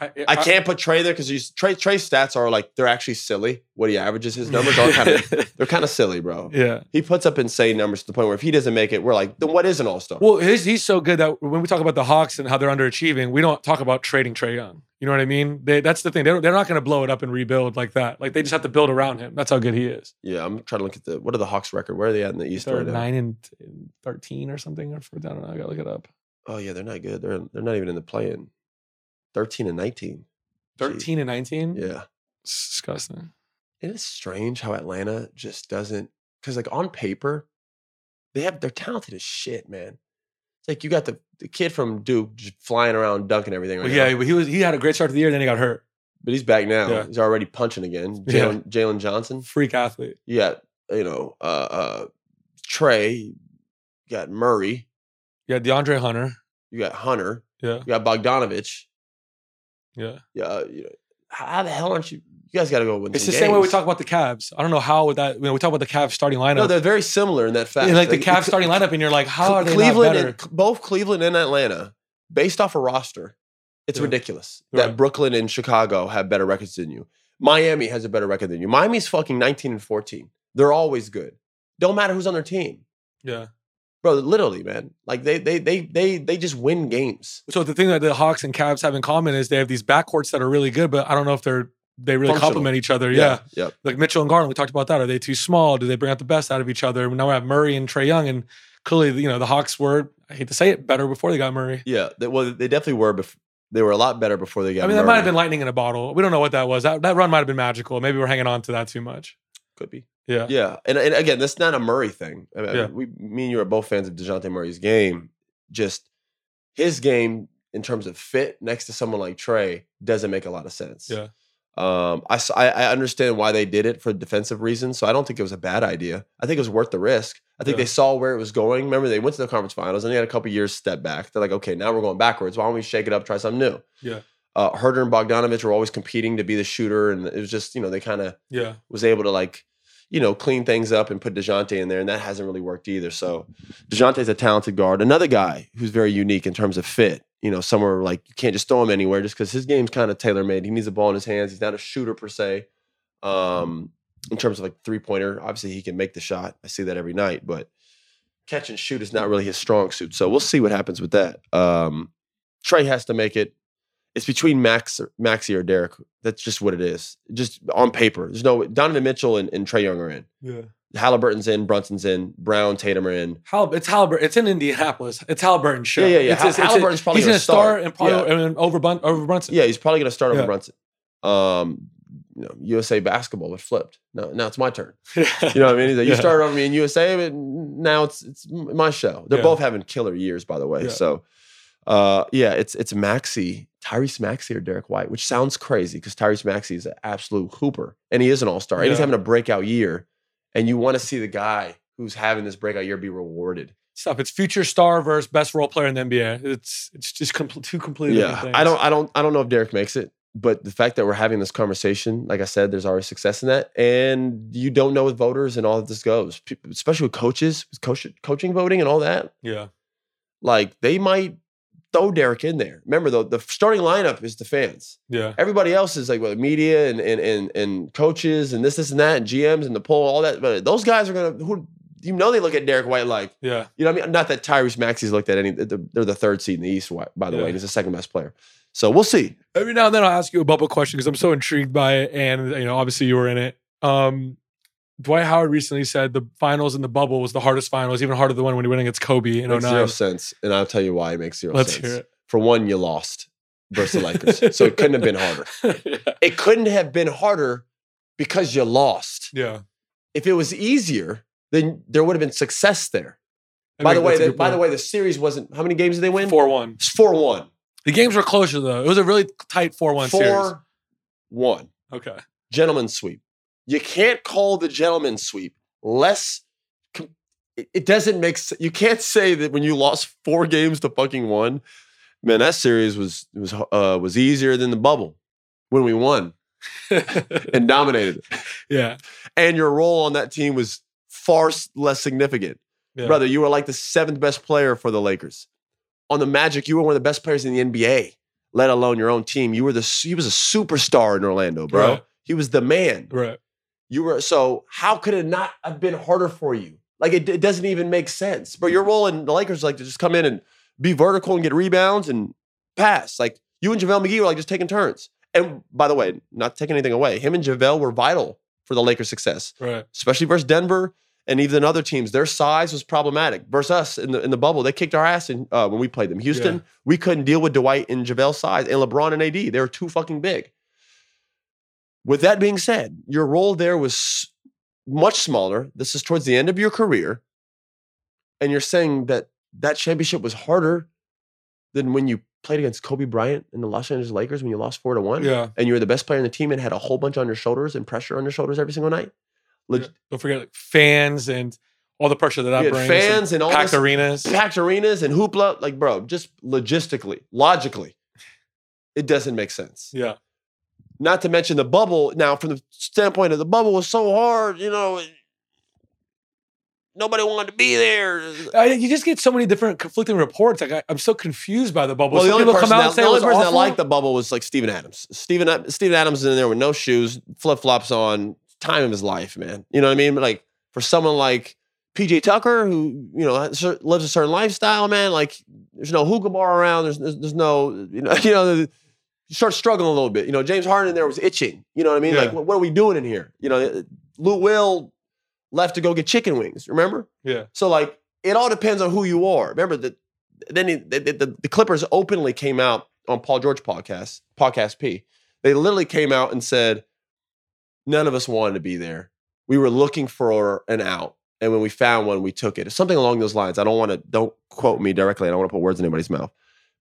[SPEAKER 5] I,
[SPEAKER 4] I, I can't put Trae there because Trae. Trae's stats are like they're actually silly. What he averages, his numbers are kind of they're kind of silly, bro.
[SPEAKER 5] Yeah,
[SPEAKER 4] he puts up insane numbers to the point where if he doesn't make it, we're like, then what is an All Star?
[SPEAKER 5] Well, he's, he's so good that when we talk about the Hawks and how they're underachieving, we don't talk about trading Trae Young. You know what I mean? They, that's the thing. They're, they're not going to blow it up and rebuild like that. Like they just have to build around him. That's how good he is.
[SPEAKER 4] Yeah, I'm trying to look at the what are the Hawks record? Where are they at in the East?
[SPEAKER 5] They're
[SPEAKER 4] right
[SPEAKER 5] nine now? and thirteen or something. Or I don't know. I gotta look it up.
[SPEAKER 4] Oh yeah, they're not good. They're they're not even in the play-in. 13 and 19.
[SPEAKER 5] 13 and 19?
[SPEAKER 4] Yeah.
[SPEAKER 5] It's disgusting.
[SPEAKER 4] It is strange how Atlanta just doesn't because like on paper, they have they're talented as shit, man. It's like you got the, the kid from Duke flying around dunking everything right
[SPEAKER 5] well, yeah,
[SPEAKER 4] now.
[SPEAKER 5] Yeah, he was he had a great start to the year, then he got hurt.
[SPEAKER 4] But he's back now.
[SPEAKER 5] Yeah.
[SPEAKER 4] He's already punching again. Jalen yeah. Johnson.
[SPEAKER 5] Freak athlete.
[SPEAKER 4] Yeah. You, you know, uh uh Trae, you got Murray.
[SPEAKER 5] You got DeAndre Hunter.
[SPEAKER 4] You got Hunter.
[SPEAKER 5] Yeah.
[SPEAKER 4] You got Bogdanovich
[SPEAKER 5] yeah.
[SPEAKER 4] Yeah, you know, how how the hell aren't you? You guys got to go win.
[SPEAKER 5] It's
[SPEAKER 4] some
[SPEAKER 5] the same way we talk about the Cavs. I don't know how with that. You know, we talk about the Cavs starting lineup.
[SPEAKER 4] No, they're very similar in that fact.
[SPEAKER 5] Yeah, like the
[SPEAKER 4] it-
[SPEAKER 5] Cavs starting lineup, and you're like, how are they
[SPEAKER 4] Cleveland,
[SPEAKER 5] not
[SPEAKER 4] and,
[SPEAKER 5] better?
[SPEAKER 4] both Cleveland and Atlanta, based off a roster, it's
[SPEAKER 5] Yeah.
[SPEAKER 4] ridiculous that Brooklyn and Chicago have better records than you. Miami has a better record than you. Miami's fucking 19 and 14. They're always good. Don't matter who's on their team,
[SPEAKER 5] Yeah.
[SPEAKER 4] Bro. Literally, man. Like they they they they they just win games.
[SPEAKER 5] So the thing that the Hawks and Cavs have in common is they have these backcourts that are really good, but I don't know if they're they really complement each other. Yeah.
[SPEAKER 4] Yep.
[SPEAKER 5] Like Mitchell and Garland, we talked about that. Are they too small? Do they bring out the best out of each other? Now we have Murray and Trae Young, and clearly, you know, the Hawks were, I hate to say it, better before they got Murray.
[SPEAKER 4] Yeah. They, well, they definitely were. Bef- they were a lot better before they got.
[SPEAKER 5] I mean, that might have been lightning in a bottle. We don't know what that was. That, that run might have been magical. Maybe we're hanging on to that too much.
[SPEAKER 4] Could be.
[SPEAKER 5] Yeah.
[SPEAKER 4] Yeah, and, and again, that's not a Murray thing. I mean,
[SPEAKER 5] Yeah.
[SPEAKER 4] we, me and you are both fans of Dejounte Murray's game. Just his game in terms of fit next to someone like Trae doesn't make a lot of sense.
[SPEAKER 5] Yeah.
[SPEAKER 4] Um, I, I understand why they did it for defensive reasons, so I don't think it was a bad idea. I think it was worth the risk. I think
[SPEAKER 5] Yeah.
[SPEAKER 4] they saw where it was going. Remember, they went to the conference finals and they had a couple years step back. They're like, okay, now we're going backwards. Why don't we shake it up, try something new?
[SPEAKER 5] Yeah.
[SPEAKER 4] Uh, Huerter and Bogdanovich were always competing to be the shooter, and it was just you know they kind of
[SPEAKER 5] Yeah.
[SPEAKER 4] was able to like, you know, clean things up and put DeJounte in there, and that hasn't really worked either. So DeJounte's a talented guard. Another guy who's very unique in terms of fit. You know, somewhere like you can't just throw him anywhere just because his game's kind of tailor made. He needs a ball in his hands. He's not a shooter per se. Um, in terms of like three pointer, obviously he can make the shot. I see that every night, but catch and shoot is not really his strong suit. So we'll see what happens with that. Um, Trae has to make it. It's between Max, or, Maxey or Derrick. That's just what it is. Just on paper. There's no Donovan Mitchell and, and Trae Young are in.
[SPEAKER 5] Yeah.
[SPEAKER 4] Halliburton's in, Brunson's in, Brown, Tatum are in.
[SPEAKER 5] Hal, it's Halliburton. It's in Indianapolis. It's Halliburton's show.
[SPEAKER 4] Yeah, yeah, yeah.
[SPEAKER 5] It's,
[SPEAKER 4] Hal-
[SPEAKER 5] it's- it's-
[SPEAKER 4] Halliburton's probably
[SPEAKER 5] he's
[SPEAKER 4] gonna
[SPEAKER 5] gonna start
[SPEAKER 4] start.
[SPEAKER 5] and probably and over Bun, over Brunson.
[SPEAKER 4] Yeah, he's probably going to start over
[SPEAKER 5] Yeah.
[SPEAKER 4] Brunson. Um, you know, USA basketball, it flipped. No, now it's my turn.
[SPEAKER 5] you
[SPEAKER 4] You know what I mean? Like, you
[SPEAKER 5] Yeah.
[SPEAKER 4] started over me in USA, but now it's it's my show. They're
[SPEAKER 5] Yeah.
[SPEAKER 4] both having killer years, by the way.
[SPEAKER 5] Yeah.
[SPEAKER 4] So, uh, yeah, it's it's Maxey, Tyrese Maxey or Derrick White, which sounds crazy because Tyrese Maxey is an absolute hooper and he is an all star and he's having a breakout year. And you want to see the guy who's having this breakout year be rewarded.
[SPEAKER 5] stuff. It's future star versus best role player in the NBA. It's it's just compl- two completely
[SPEAKER 4] Yeah,
[SPEAKER 5] different things.
[SPEAKER 4] I don't, I don't, I don't know if Derrick makes it, but the fact that we're having this conversation, like I said, there's already success in that, and you don't know with voters and all of this goes, especially with coaches, coach, coaching voting and all that.
[SPEAKER 5] Yeah,
[SPEAKER 4] Like they might throw Derrick in there. Remember though, the starting lineup is the fans.
[SPEAKER 5] yeah,
[SPEAKER 4] Everybody else is like well, media and and and and coaches and this, this, and that, and GMs and the poll, all that. But those guys are gonna who you know they look at Derrick White like
[SPEAKER 5] yeah.
[SPEAKER 4] you know what I mean. Not that Tyrese Maxey's looked at any. They're the third seed in the East, by the way.
[SPEAKER 5] Yeah.
[SPEAKER 4] And he's the second best player. So we'll see.
[SPEAKER 5] Every now and then I'll ask you a bubble question because I'm so intrigued by it, and you know, obviously you were in it. Um, Dwight Howard recently said the finals in the bubble was the hardest finals, even harder than the one when he went against Kobe in
[SPEAKER 4] makes zero
[SPEAKER 5] oh
[SPEAKER 4] sense, and I'll tell you why it makes 0
[SPEAKER 5] Let's
[SPEAKER 4] sense.
[SPEAKER 5] hear it.
[SPEAKER 4] For one, you lost versus the Lakers, so it couldn't have been harder.
[SPEAKER 5] yeah.
[SPEAKER 4] It couldn't have been harder because you lost.
[SPEAKER 5] yeah.
[SPEAKER 4] If it was easier, then there would have been success there.
[SPEAKER 5] I
[SPEAKER 4] by the way, the, by the way, the series wasn't. How many games did they win?
[SPEAKER 5] four one.
[SPEAKER 4] It's four one.
[SPEAKER 5] The games were closer though. It was a really tight four one series.
[SPEAKER 4] Four one.
[SPEAKER 5] Okay.
[SPEAKER 4] Gentleman's sweep. You can't call the gentleman sweep less. It doesn't make sense. You can't say that when you lost four games to fucking one. Man, that series was was uh, was easier than the bubble when we won and dominated it.
[SPEAKER 5] yeah.
[SPEAKER 4] And your role on that team was far less significant.
[SPEAKER 5] Yeah.
[SPEAKER 4] Brother, you were like the seventh best player for the Lakers. On the Magic, you were one of the best players in the NBA, let alone your own team. You were the he was a superstar in Orlando, bro.
[SPEAKER 5] Right.
[SPEAKER 4] He was the man.
[SPEAKER 5] Right.
[SPEAKER 4] You were so how could it not have been harder for you? Like it, it doesn't even make sense. But your role in the Lakers like to just come in and be vertical and get rebounds and pass. Like you and JaVale McGee were like just taking turns. And by the way, not taking anything away, him and JaVale were vital for the Lakers' success
[SPEAKER 5] Right.
[SPEAKER 4] especially versus Denver and even other teams. Their size was problematic versus us in the in the bubble. They kicked our ass in, uh, when we played them. Houston,
[SPEAKER 5] Yeah.
[SPEAKER 4] we couldn't deal with Dwight and JaVale's size and LeBron and AD. They were too fucking big. With that being said, your role there was much smaller. This is towards the end of your career, and you're saying that that championship was harder than when you played against Kobe Bryant and the Los Angeles Lakers when you lost four to one,
[SPEAKER 5] Yeah.
[SPEAKER 4] and you were the best player in the team and had a whole bunch on your shoulders and pressure on your shoulders every single night. Leg-
[SPEAKER 5] Yeah. Don't forget like, fans and all the pressure that that brings.
[SPEAKER 4] fans and all
[SPEAKER 5] packed
[SPEAKER 4] this-
[SPEAKER 5] arenas.
[SPEAKER 4] packed arenas and hoopla. Like, bro, just logistically, logically, it doesn't make sense.
[SPEAKER 5] Yeah.
[SPEAKER 4] Not to mention the bubble. Now, from the standpoint of the bubble was so hard, you know, nobody wanted to be there.
[SPEAKER 5] I, you just get so many different conflicting reports. Like I, I'm so confused by the bubble.
[SPEAKER 4] Well, the
[SPEAKER 5] Some
[SPEAKER 4] only
[SPEAKER 5] people
[SPEAKER 4] person,
[SPEAKER 5] come out
[SPEAKER 4] that,
[SPEAKER 5] and say
[SPEAKER 4] the only person that liked the bubble was like Steven Adams. Steven, Steven Adams is in there with no shoes, flip flops on, time of his life, man. You know what I mean? But like for someone like PJ Tucker, who you know lives a certain lifestyle, man. Like there's no hookah bar around. There's there's, there's no you know you know. You start struggling a little bit. You know, James Harden in there was itching. You know what I mean? Like, what, what are we doing in here? You know, uh, Lou Will left to go get chicken wings. Remember?
[SPEAKER 5] yeah.
[SPEAKER 4] So like it all depends on who you are. Remember that then he, the, the, the Clippers openly came out on Paul George podcast, podcast P. They literally came out and said, none of us wanted to be there. We were looking for an out. And when we found one, we took it. It's something along those lines. I don't want to, don't quote me directly. I don't want to put words in anybody's mouth.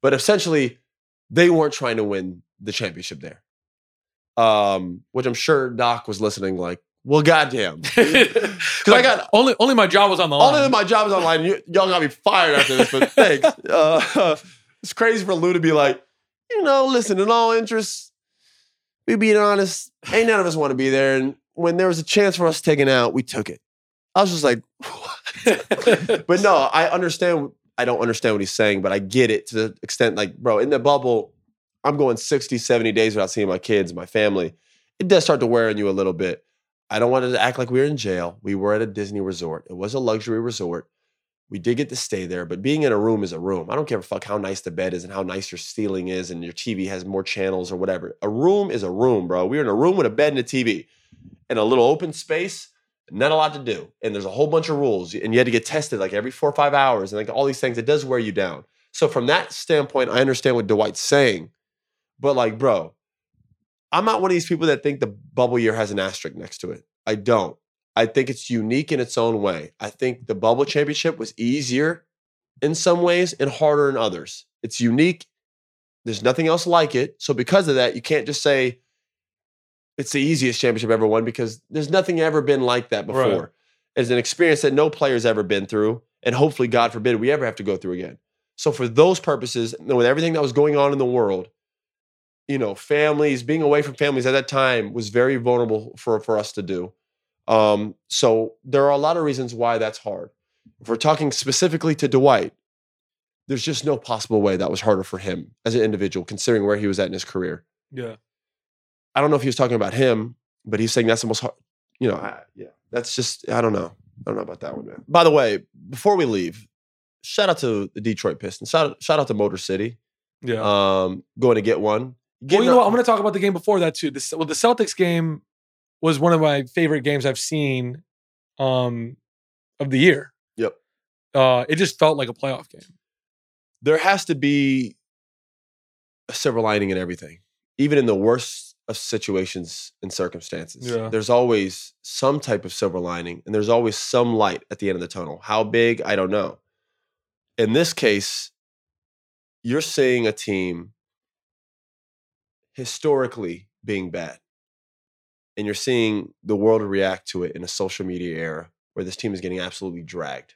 [SPEAKER 4] But essentially, they weren't trying to win the championship there. Um, which I'm sure Doc was listening like, well, goddamn.
[SPEAKER 5] Because
[SPEAKER 4] I got-
[SPEAKER 5] only only my job was on the line.
[SPEAKER 4] Only my job was on is online. You, y'all got me fired after this, but thanks. Uh, it's crazy for Lou to be like, you know, listen, in all interests, we being honest, ain't none of us want to be there. And when there was a chance for us taking out, we took it. I was just like, what? but no, I understand. I don't understand what he's saying, but I get it to the extent like, bro, in the bubble, I'm going 60, 70 days without seeing my kids, my family. It does start to wear on you a little bit. I don't want to act like we were in jail. We were at a Disney resort. It was a luxury resort. We did get to stay there, but being in a room is a room. I don't give a fuck how nice the bed is and how nice your ceiling is and your TV has more channels or whatever. A room is a room, bro. We were in a room with a bed and a TV and a little open space, not a lot to do. And there's a whole bunch of rules. And you had to get tested like every four or five hours and like all these things. It does wear you down. So from that standpoint, I understand what Dwight's saying. But like, bro, I'm not one of these people that think the bubble year has an asterisk next to it. I don't. I think it's unique in its own way. I think the bubble championship was easier in some ways and harder in others. It's unique. There's nothing else like it. So because of that, you can't just say it's the easiest championship ever won because there's nothing ever been like that before.
[SPEAKER 5] Right.
[SPEAKER 4] It's an experience that no player's ever been through. and hopefully, God forbid, we ever have to go through again. So for those purposes, and with everything that was going on in the world, you know, families being away from families at that time was very vulnerable for for us to do. Um, so there are a lot of reasons why that's hard. If we're talking specifically to Dwight, there's just no possible way that was harder for him as an individual, considering where he was at in his career.
[SPEAKER 5] Yeah.
[SPEAKER 4] I don't know if he was talking about him, but he's saying that's the most hard. You know, I, yeah, that's just I don't know. I don't know about that one, man. By the way, before we leave, shout out to the Detroit Pistons. Shout out, shout out to Motor City.
[SPEAKER 5] Yeah.
[SPEAKER 4] Um, going to get one.
[SPEAKER 5] well, you know what? I'm going to talk about the game before that too. The, well, the Celtics game was one of my favorite games I've seen um, of the year.
[SPEAKER 4] Yep.
[SPEAKER 5] Uh, it just felt like a playoff game.
[SPEAKER 4] there has to be a silver lining in everything, even in the worst of situations and circumstances.
[SPEAKER 5] Yeah.
[SPEAKER 4] There's always some type of silver lining, and there's always some light at the end of the tunnel. How big, I don't know. In this case, you're seeing a team historically being bad, and you're seeing the world react to it in a social media era where this team is getting absolutely dragged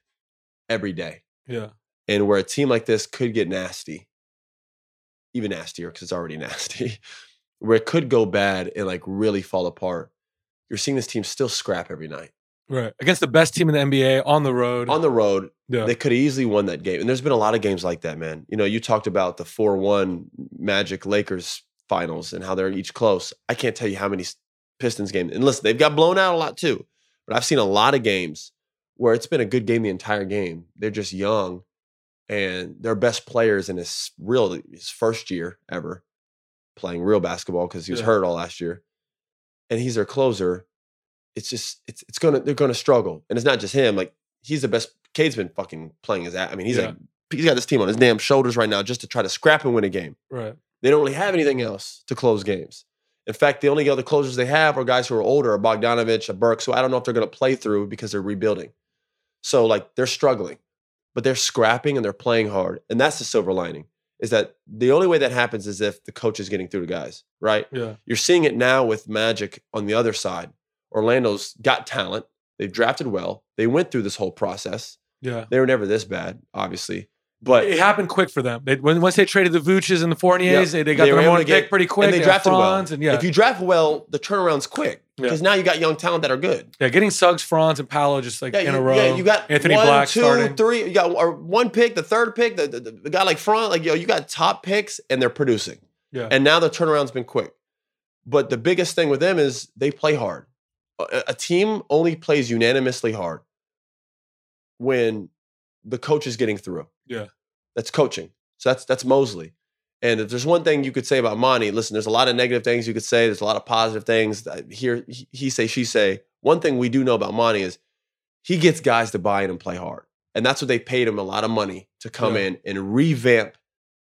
[SPEAKER 4] every day
[SPEAKER 5] Yeah.
[SPEAKER 4] and where a team like this could get nasty, even nastier because it's already nasty, where it could go bad and like really fall apart. You're seeing this team still scrap every night
[SPEAKER 5] Right. Against the best team in the NBA on the road.
[SPEAKER 4] on the road.
[SPEAKER 5] yeah.
[SPEAKER 4] They could have easily won that game, and there's been a lot of games like that, man. You know, you talked about the four-one Magic Lakers finals and how they're each close. I can't tell you how many Pistons games, and listen, they've got blown out a lot too. But I've seen a lot of games where it's been a good game the entire game. They're just young, and their best players in his real his first year ever playing real basketball because he was
[SPEAKER 5] Yeah.
[SPEAKER 4] hurt all last year, and he's their closer. It's just it's it's gonna they're gonna struggle, and it's not just him. Like he's the best. Cade's been fucking playing his ass. I mean, he's
[SPEAKER 5] Yeah.
[SPEAKER 4] like he's got this team on his damn shoulders right now just to try to scrap and win a game.
[SPEAKER 5] right.
[SPEAKER 4] They don't really have anything else to close games. In fact, the only other closers they have are guys who are older, a Bogdanovich, a Burks, who I don't know if they're going to play through because they're rebuilding. So like they're struggling, but they're scrapping and they're playing hard, and that's the silver lining. Is that the only way that happens is if the coach is getting through to guys, right?
[SPEAKER 5] Yeah.
[SPEAKER 4] You're seeing it now with Magic on the other side. Orlando's got talent. They've drafted well. They went through this whole process.
[SPEAKER 5] Yeah.
[SPEAKER 4] They were never this bad, obviously. But
[SPEAKER 5] it happened quick for them. They, when, once they traded the Vooches and the Fourniers, they, they got
[SPEAKER 4] They
[SPEAKER 5] the
[SPEAKER 4] were
[SPEAKER 5] number
[SPEAKER 4] able
[SPEAKER 5] one
[SPEAKER 4] to get-
[SPEAKER 5] pick pretty quick.
[SPEAKER 4] and they
[SPEAKER 5] got
[SPEAKER 4] drafted well.
[SPEAKER 5] And yeah,
[SPEAKER 4] If you draft well, the turnaround's quick
[SPEAKER 5] Yeah.
[SPEAKER 4] because now you got young talent that are good.
[SPEAKER 5] yeah, getting Suggs, Franz, and Paolo just like
[SPEAKER 4] Yeah,
[SPEAKER 5] in
[SPEAKER 4] you,
[SPEAKER 5] a row.
[SPEAKER 4] yeah, you got
[SPEAKER 5] Anthony
[SPEAKER 4] one,
[SPEAKER 5] Black
[SPEAKER 4] two,
[SPEAKER 5] starting.
[SPEAKER 4] three. You got or one pick, the third pick, the, the, the guy like front, like yo, you got top picks and they're producing.
[SPEAKER 5] Yeah.
[SPEAKER 4] And now the turnaround's been quick. But the biggest thing with them is they play hard. A, a team only plays unanimously hard when the coach is getting through.
[SPEAKER 5] Yeah.
[SPEAKER 4] That's coaching. So that's that's Mosley. And if there's one thing you could say about Monty, listen, there's a lot of negative things you could say. There's a lot of positive things. that Here, he say, she say. One thing we do know about Monty is he gets guys to buy in and play hard. And that's what they paid him a lot of money to come
[SPEAKER 5] Yeah.
[SPEAKER 4] in and revamp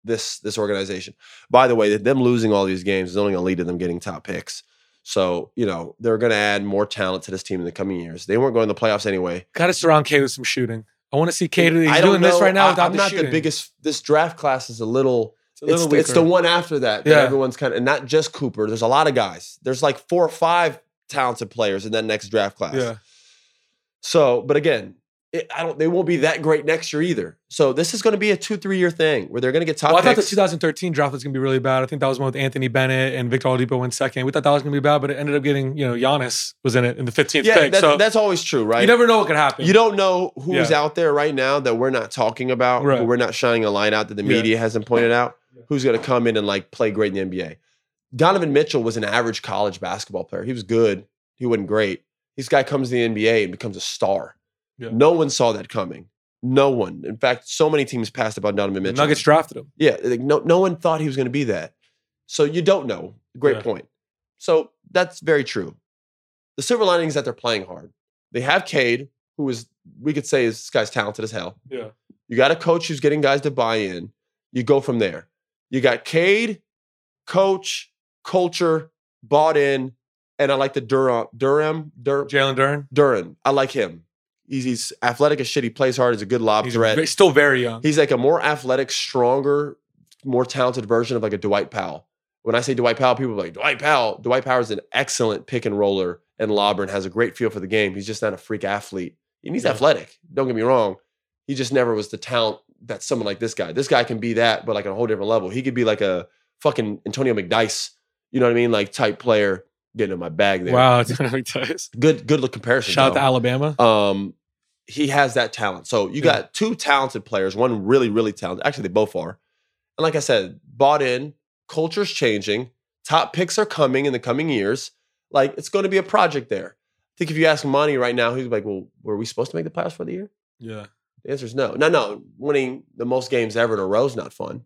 [SPEAKER 4] this this organization. By the way, them losing all these games is only going to lead to them getting top picks. So, you know, they're going to add more talent to this team in the coming years. They weren't going to the playoffs anyway.
[SPEAKER 5] Got to surround Cade with some shooting. I want to see Cade. He's
[SPEAKER 4] I don't
[SPEAKER 5] doing this right now
[SPEAKER 4] I-
[SPEAKER 5] the
[SPEAKER 4] not
[SPEAKER 5] shooting.
[SPEAKER 4] the biggest. This draft class is a little.
[SPEAKER 5] It's a
[SPEAKER 4] It's,
[SPEAKER 5] little
[SPEAKER 4] it's the one after that that
[SPEAKER 5] Yeah.
[SPEAKER 4] everyone's kind of, and not just Cooper. There's a lot of guys. There's like four or five talented players in that next draft class.
[SPEAKER 5] Yeah.
[SPEAKER 4] So, but again, it, I don't. They won't be that great next year either. So this is going to be a two, three year thing where they're going to get top
[SPEAKER 5] Well, I thought the 2013 draft was going to be really bad. I think that was one with Anthony Bennett and Victor Oladipo went second. We thought that was going to be bad, but it ended up getting, you know, Giannis was in it in the 15th
[SPEAKER 4] yeah,
[SPEAKER 5] pick.
[SPEAKER 4] that-
[SPEAKER 5] so
[SPEAKER 4] that's always true, right?
[SPEAKER 5] you never know what could happen.
[SPEAKER 4] You don't know who's
[SPEAKER 5] Yeah.
[SPEAKER 4] out there right now that we're not talking about,
[SPEAKER 5] Right.
[SPEAKER 4] who we're not shining a light out that the
[SPEAKER 5] Yeah.
[SPEAKER 4] media hasn't pointed out, who's going to come in and like play great in the NBA. Donovan Mitchell was an average college basketball player. He was good. He wasn't great. This guy comes to the NBA and becomes a star.
[SPEAKER 5] Yeah.
[SPEAKER 4] No one saw that coming. No one. In fact, so many teams passed about Donovan
[SPEAKER 5] The
[SPEAKER 4] Mitchell.
[SPEAKER 5] Nuggets drafted him.
[SPEAKER 4] Yeah, like no, no one thought he was going to be that. So you don't know. Great
[SPEAKER 5] Yeah.
[SPEAKER 4] point. So that's very true. The silver lining is that they're playing hard. They have Cade, who is we could say is this guy's talented as hell.
[SPEAKER 5] Yeah.
[SPEAKER 4] You got a coach who's getting guys to buy in. You go from there. You got Cade, coach, culture, bought in, and I like the Durham, Durham, Dur,
[SPEAKER 5] Jalen Duren.
[SPEAKER 4] Duren. I like him. He's, he's athletic as shit. He plays hard. He's a good lob
[SPEAKER 5] He's
[SPEAKER 4] threat.
[SPEAKER 5] still very young.
[SPEAKER 4] He's like a more athletic, stronger, more talented version of like a Dwight Powell. When I say Dwight Powell, people are like, Dwight Powell. Dwight Powell is an excellent pick and roller and lobber and has a great feel for the game. He's just not a freak athlete. And he's
[SPEAKER 5] Yeah.
[SPEAKER 4] athletic. Don't get me wrong. He just never was the talent that someone like this guy. This guy can be that, but like on a whole different level. He could be like a fucking Antonio McDyess, you know what I mean? Like type player getting in my bag there.
[SPEAKER 5] Wow, it's really tight.
[SPEAKER 4] Good good look comparison.
[SPEAKER 5] Shout out to Alabama.
[SPEAKER 4] um, he has that talent. So you
[SPEAKER 5] Yeah.
[SPEAKER 4] got two talented players, one really, really talented. Actually, they both are. And like I said, bought in, culture's changing, top picks are coming in the coming years. Like it's going to be a project there. I think if you ask Monty right now, he's like, well, were we supposed to make the playoffs for the year?
[SPEAKER 5] Yeah.
[SPEAKER 4] The answer is no. No, no. Winning the most games ever in a row is not fun.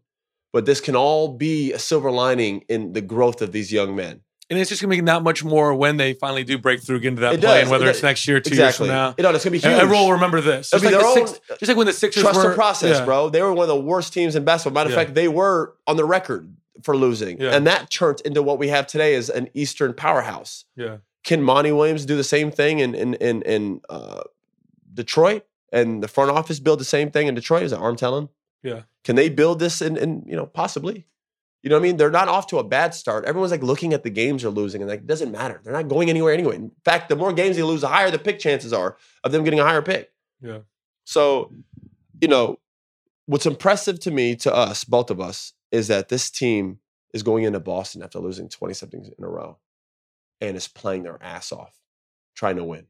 [SPEAKER 4] But this can all be a silver lining in the growth of these young men.
[SPEAKER 5] And it's just gonna make that much more when they finally do break through, get into that
[SPEAKER 4] It
[SPEAKER 5] play,
[SPEAKER 4] does.
[SPEAKER 5] and whether
[SPEAKER 4] It
[SPEAKER 5] it's
[SPEAKER 4] does.
[SPEAKER 5] next year, two
[SPEAKER 4] exactly.
[SPEAKER 5] years from now.
[SPEAKER 4] You know, it's going to be huge.
[SPEAKER 5] Everyone will remember this. Just
[SPEAKER 4] be
[SPEAKER 5] like, the just like when the Sixers
[SPEAKER 4] Trust
[SPEAKER 5] were
[SPEAKER 4] the process,
[SPEAKER 5] yeah.
[SPEAKER 4] bro. They were one of the worst teams in basketball. Matter of
[SPEAKER 5] Yeah.
[SPEAKER 4] fact, they were on the record for losing.
[SPEAKER 5] Yeah.
[SPEAKER 4] And that turned into what we have today as an Eastern powerhouse.
[SPEAKER 5] Yeah.
[SPEAKER 4] Can Monty Williams do the same thing in in in, in uh, Detroit? And the front office build the same thing in Detroit? Is that Arn Tellem?
[SPEAKER 5] Yeah.
[SPEAKER 4] Can they build this in, in you know, possibly? You know what I mean? They're not off to a bad start. Everyone's like looking at the games they're losing and like it doesn't matter. They're not going anywhere anyway. In fact, the more games they lose, the higher the pick chances are of them getting a higher pick.
[SPEAKER 5] Yeah.
[SPEAKER 4] So, you know, what's impressive to me, to us, both of us, is that this team is going into Boston after losing 20 something in a row and is playing their ass off, trying to win.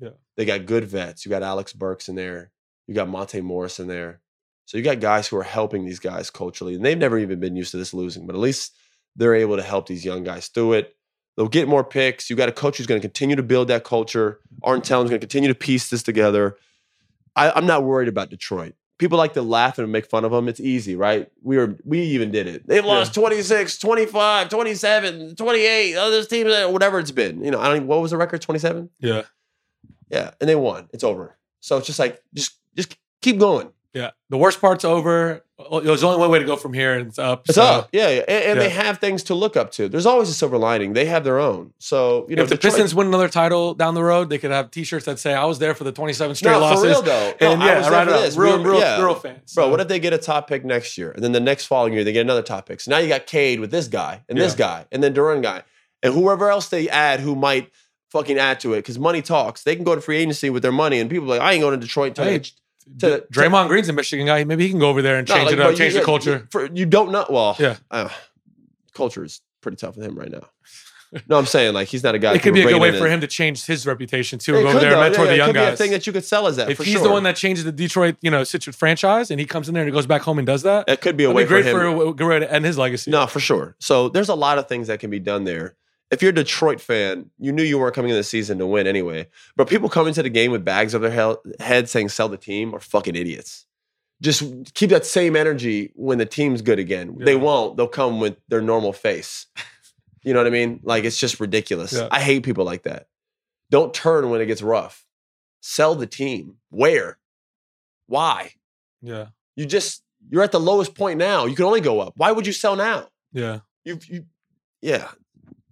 [SPEAKER 5] Yeah.
[SPEAKER 4] They got good vets. You got Alec Burks in there. You got Monte Morris in there. So you got guys who are helping these guys culturally, and they've never even been used to this losing, but at least they're able to help these young guys through it. They'll get more picks. You got a coach who's going to continue to build that culture. Arn Tellem's going to continue to piece this together. I, I'm not worried about Detroit. People like to laugh and make fun of them. It's easy, right? We were we even did it. They've lost 26, 25, 27, 28, other teams, uh, whatever it's been. You know, I don't even, what was the record? 27?
[SPEAKER 5] Yeah.
[SPEAKER 4] Yeah. And they won. It's over. So it's just like just just keep going.
[SPEAKER 5] Yeah. The worst part's over. There's only one way to go from here, and it's up.
[SPEAKER 4] It's
[SPEAKER 5] So,
[SPEAKER 4] up. Yeah. yeah. And, and they have things to look up to. There's always a silver lining. They have their own. So, you know,
[SPEAKER 5] if the
[SPEAKER 4] Detroit-
[SPEAKER 5] Pistons win another title down the road, they could have T-shirts that say "I was there for the 27 straight
[SPEAKER 4] no,
[SPEAKER 5] losses."
[SPEAKER 4] for real though. No,
[SPEAKER 5] And
[SPEAKER 4] I
[SPEAKER 5] yeah,
[SPEAKER 4] was there for this.
[SPEAKER 5] Real, real,
[SPEAKER 4] yeah.
[SPEAKER 5] real fans.
[SPEAKER 4] Bro,
[SPEAKER 5] So,
[SPEAKER 4] what if they get a top pick next year, and then the next following year they get another top pick? So now you got Cade with this guy, and this guy, and then Duren guy, and whoever else they add who might fucking add to it because money talks. They can go to free agency with their money, and people are like, I ain't going to Detroit.
[SPEAKER 5] Hey,
[SPEAKER 4] to,
[SPEAKER 5] Draymond Green's a Michigan guy. Maybe he can go over there and
[SPEAKER 4] No,
[SPEAKER 5] change
[SPEAKER 4] like,
[SPEAKER 5] it up,
[SPEAKER 4] you-
[SPEAKER 5] change the culture.
[SPEAKER 4] For, you don't know. Well,
[SPEAKER 5] Yeah.
[SPEAKER 4] uh, culture is pretty tough with him right now. No, I'm saying like he's not a guy.
[SPEAKER 5] It could be a good way for him to change his reputation too, and go over there and mentor
[SPEAKER 4] Yeah,
[SPEAKER 5] the
[SPEAKER 4] it
[SPEAKER 5] young
[SPEAKER 4] could be a
[SPEAKER 5] guys.
[SPEAKER 4] thing that you could sell as that.
[SPEAKER 5] if he's
[SPEAKER 4] sure.
[SPEAKER 5] the one that changes the Detroit, you know, situ- franchise, and he comes in there and he goes back home and does that,
[SPEAKER 4] it could be a way
[SPEAKER 5] be great
[SPEAKER 4] for him.
[SPEAKER 5] for, a way to end his legacy.
[SPEAKER 4] No, for sure. So there's a lot of things that can be done there. If you're a Detroit fan, you knew you weren't coming in the season to win anyway. But people come into the game with bags over their hel- head saying sell the team are fucking idiots. Just keep that same energy when the team's good again. They won't. They'll come with their normal face. You know what I mean? Like it's just ridiculous.
[SPEAKER 5] Yeah.
[SPEAKER 4] I hate people like that. Don't turn when it gets rough. Sell the team. Where? Why?
[SPEAKER 5] Yeah,
[SPEAKER 4] You just you're at the lowest point now. You can only go up. Why would you sell now?
[SPEAKER 5] yeah,
[SPEAKER 4] you you yeah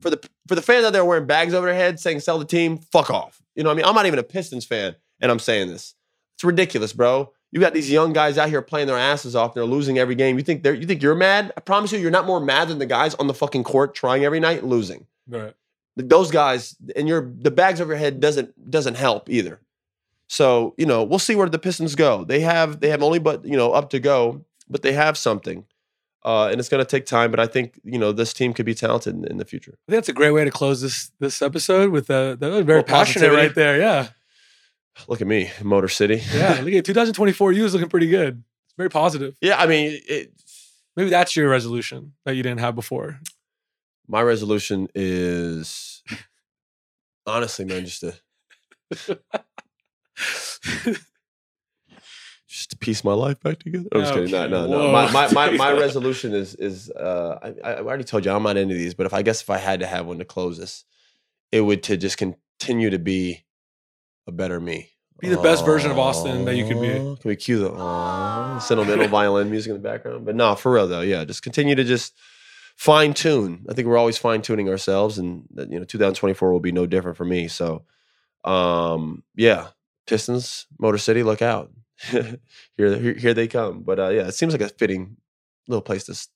[SPEAKER 4] for the for the fans out there wearing bags over their heads saying sell the team fuck off. You know what i mean? I'm not even a pistons fan and i'm saying this. It's ridiculous bro. You got these young guys out here playing their asses off they're losing every game. You think they're you think you're mad? I promise you you're not more mad than the guys on the fucking court trying every night losing.
[SPEAKER 5] Right.
[SPEAKER 4] Those guys and your the bags over your head doesn't doesn't help either. So you know we'll see where the pistons go. They have they have only but you know up to go but they have something uh, and it's going to take time but i think you know this team could be talented in, in the future
[SPEAKER 5] I think that's a great way to close this this episode with uh, that was very
[SPEAKER 4] Well,
[SPEAKER 5] passionate right there. Yeah,
[SPEAKER 4] look at me motor city
[SPEAKER 5] yeah. Look at 2024. You is looking pretty good. It's very positive.
[SPEAKER 4] yeah i mean it,
[SPEAKER 5] Maybe that's your resolution that you didn't have before.
[SPEAKER 4] my resolution is honestly man just to just to piece my life back together. I'm just kidding. No, no, no.
[SPEAKER 5] whoa.
[SPEAKER 4] My, my, my, my resolution is is uh, I, I already told you I'm not into these, but if I guess if I had to have one to close this, it would to just continue to be a better me.
[SPEAKER 5] Be the best version of Austin that you could be.
[SPEAKER 4] Can we cue the sentimental violin music in the background? But no, for real though, yeah. Just continue to just fine tune. I think we're always fine tuning ourselves, and you know, 2024 will be no different for me. So, um, yeah, Pistons, Motor City, look out. here, here, here they come. But uh, yeah, it seems like a fitting little place to s-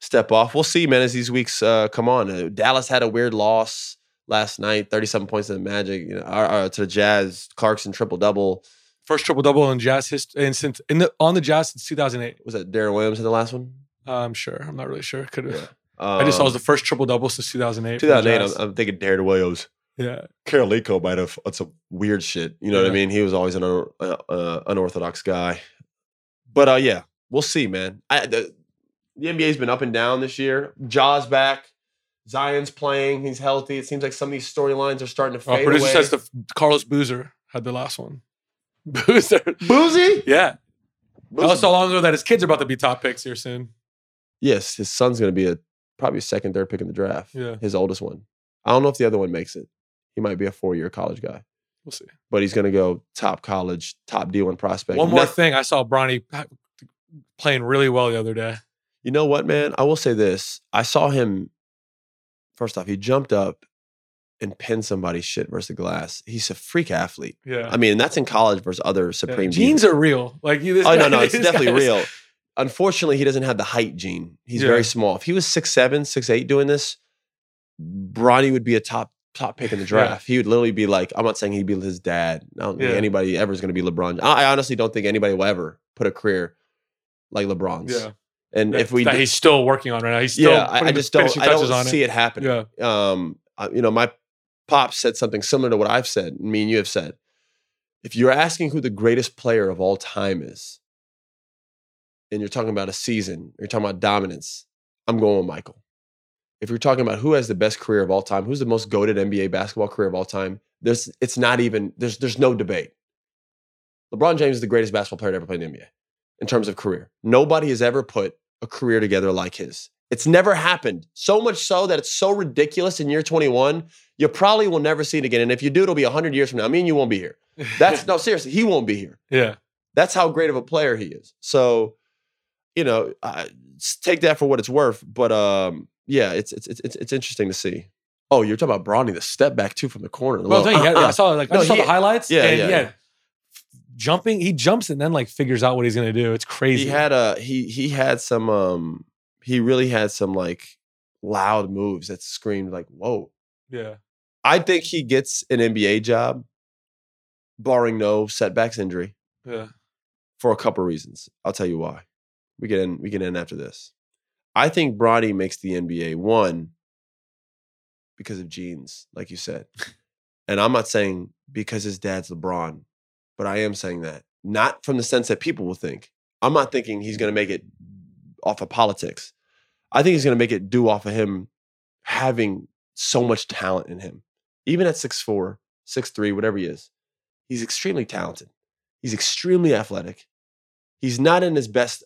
[SPEAKER 4] step off. We'll see, man, as these weeks uh, come on. Uh, Dallas had a weird loss last night, 37 points to the Magic, you know, uh, to the Jazz, Clarkson triple double,
[SPEAKER 5] First triple double in Jazz history, and since in the on the Jazz since 2008.
[SPEAKER 4] Was that Deron Williams in the last one?
[SPEAKER 5] I'm sure. I'm not really sure. Could have.
[SPEAKER 4] Yeah.
[SPEAKER 5] I just saw it was
[SPEAKER 4] Um,
[SPEAKER 5] the first triple double since 2008.
[SPEAKER 4] 2008. I'm, I'm thinking Deron Williams.
[SPEAKER 5] Yeah.
[SPEAKER 4] Kirilenko might have on some weird shit. You know what I mean? He was always an un- uh, uh, unorthodox guy. But uh, yeah, we'll see, man. I, the, the NBA's been up and down this year. Ja's back. Zion's playing. He's healthy. It seems like some of these storylines are starting to
[SPEAKER 5] Our
[SPEAKER 4] fade
[SPEAKER 5] producer
[SPEAKER 4] away.
[SPEAKER 5] says the Carlos Boozer had the last one. Boozer.
[SPEAKER 4] Boozy.
[SPEAKER 5] Yeah.
[SPEAKER 4] Boozy.
[SPEAKER 5] was so long ago that his kids are about to be top picks here soon.
[SPEAKER 4] Yes, his son's going to be a probably a second, third pick in the draft.
[SPEAKER 5] Yeah.
[SPEAKER 4] His oldest one. I don't know if the other one makes it. He might be a four year college guy,
[SPEAKER 5] We'll see.
[SPEAKER 4] but he's going to go top college, top D1 prospect.
[SPEAKER 5] One more thing. I saw Bronny playing really well the other day.
[SPEAKER 4] You know what, man? I will say this. I saw him, first off, he jumped up and pinned somebody's shit versus the glass. He's a freak athlete.
[SPEAKER 5] Yeah.
[SPEAKER 4] I mean, that's in college versus other
[SPEAKER 5] Yeah.
[SPEAKER 4] supreme
[SPEAKER 5] Genes
[SPEAKER 4] divas.
[SPEAKER 5] are real. Like you. This
[SPEAKER 4] Oh, no,
[SPEAKER 5] guy-
[SPEAKER 4] no, it's definitely real. Unfortunately, he doesn't have the height gene. He's
[SPEAKER 5] Yeah.
[SPEAKER 4] very small. If he was six seven, six eight doing this, Bronny would be a top top pick in the
[SPEAKER 5] Yeah.
[SPEAKER 4] draft. He would literally be like, I'm not saying he'd be his dad. I don't think
[SPEAKER 5] Yeah.
[SPEAKER 4] anybody ever is going to be LeBron. I, I honestly don't think anybody will ever put a career like LeBron's.
[SPEAKER 5] Yeah.
[SPEAKER 4] And
[SPEAKER 5] That,
[SPEAKER 4] if we
[SPEAKER 5] that he's still working on right now. He's still
[SPEAKER 4] yeah, I, I just don't. I don't see
[SPEAKER 5] it.
[SPEAKER 4] it, happening.
[SPEAKER 5] Yeah.
[SPEAKER 4] Um, I, you know, my pop said something similar to what I've said. Me and you have said. If you're asking who the greatest player of all time is, and you're talking about a season, you're talking about dominance, I'm going with Michael. If you're talking about who has the best career of all time, who's the most goaded NBA basketball career of all time, there's it's not even there's there's no debate. LeBron James is the greatest basketball player to ever play in the NBA in terms of career. Nobody has ever put a career together like his. It's never happened. So much so that it's so ridiculous in year 21, you probably will never see it again. And if you do, it'll be 100 years from now. I mean, you won't be here. That's no, seriously, he won't be here.
[SPEAKER 5] yeah.
[SPEAKER 4] That's how great of a player he is. So, you know, I, take that for what it's worth. But um, yeah, it's, it's it's it's interesting to see. Oh, you're talking about Bronny, the step back too from the corner.
[SPEAKER 5] Well, I'm
[SPEAKER 4] Low-
[SPEAKER 5] saying, he had-
[SPEAKER 4] uh-uh.
[SPEAKER 5] I saw like I
[SPEAKER 4] No,
[SPEAKER 5] just saw
[SPEAKER 4] he-
[SPEAKER 5] the highlights.
[SPEAKER 4] yeah,
[SPEAKER 5] and
[SPEAKER 4] yeah,
[SPEAKER 5] yeah,
[SPEAKER 4] yeah.
[SPEAKER 5] jumping. He jumps and then like figures out what he's gonna do. It's crazy.
[SPEAKER 4] he had a he he had some um he really had some like loud moves that screamed like whoa
[SPEAKER 5] yeah.
[SPEAKER 4] i think he gets an nba job barring no setbacks injury
[SPEAKER 5] Yeah.
[SPEAKER 4] for a couple reasons i'll tell you why we get in we get in after this i think Bronny makes the nba one because of genes like you said. And i'm not saying because his dad's lebron but i am saying that. Not from the sense that people will think. I'm not thinking he's going to make it off of politics. I think he's going to make it due off of him having so much talent in him. Even at 6'4 6'3 whatever he is he's extremely talented. He's extremely athletic. He's not in his best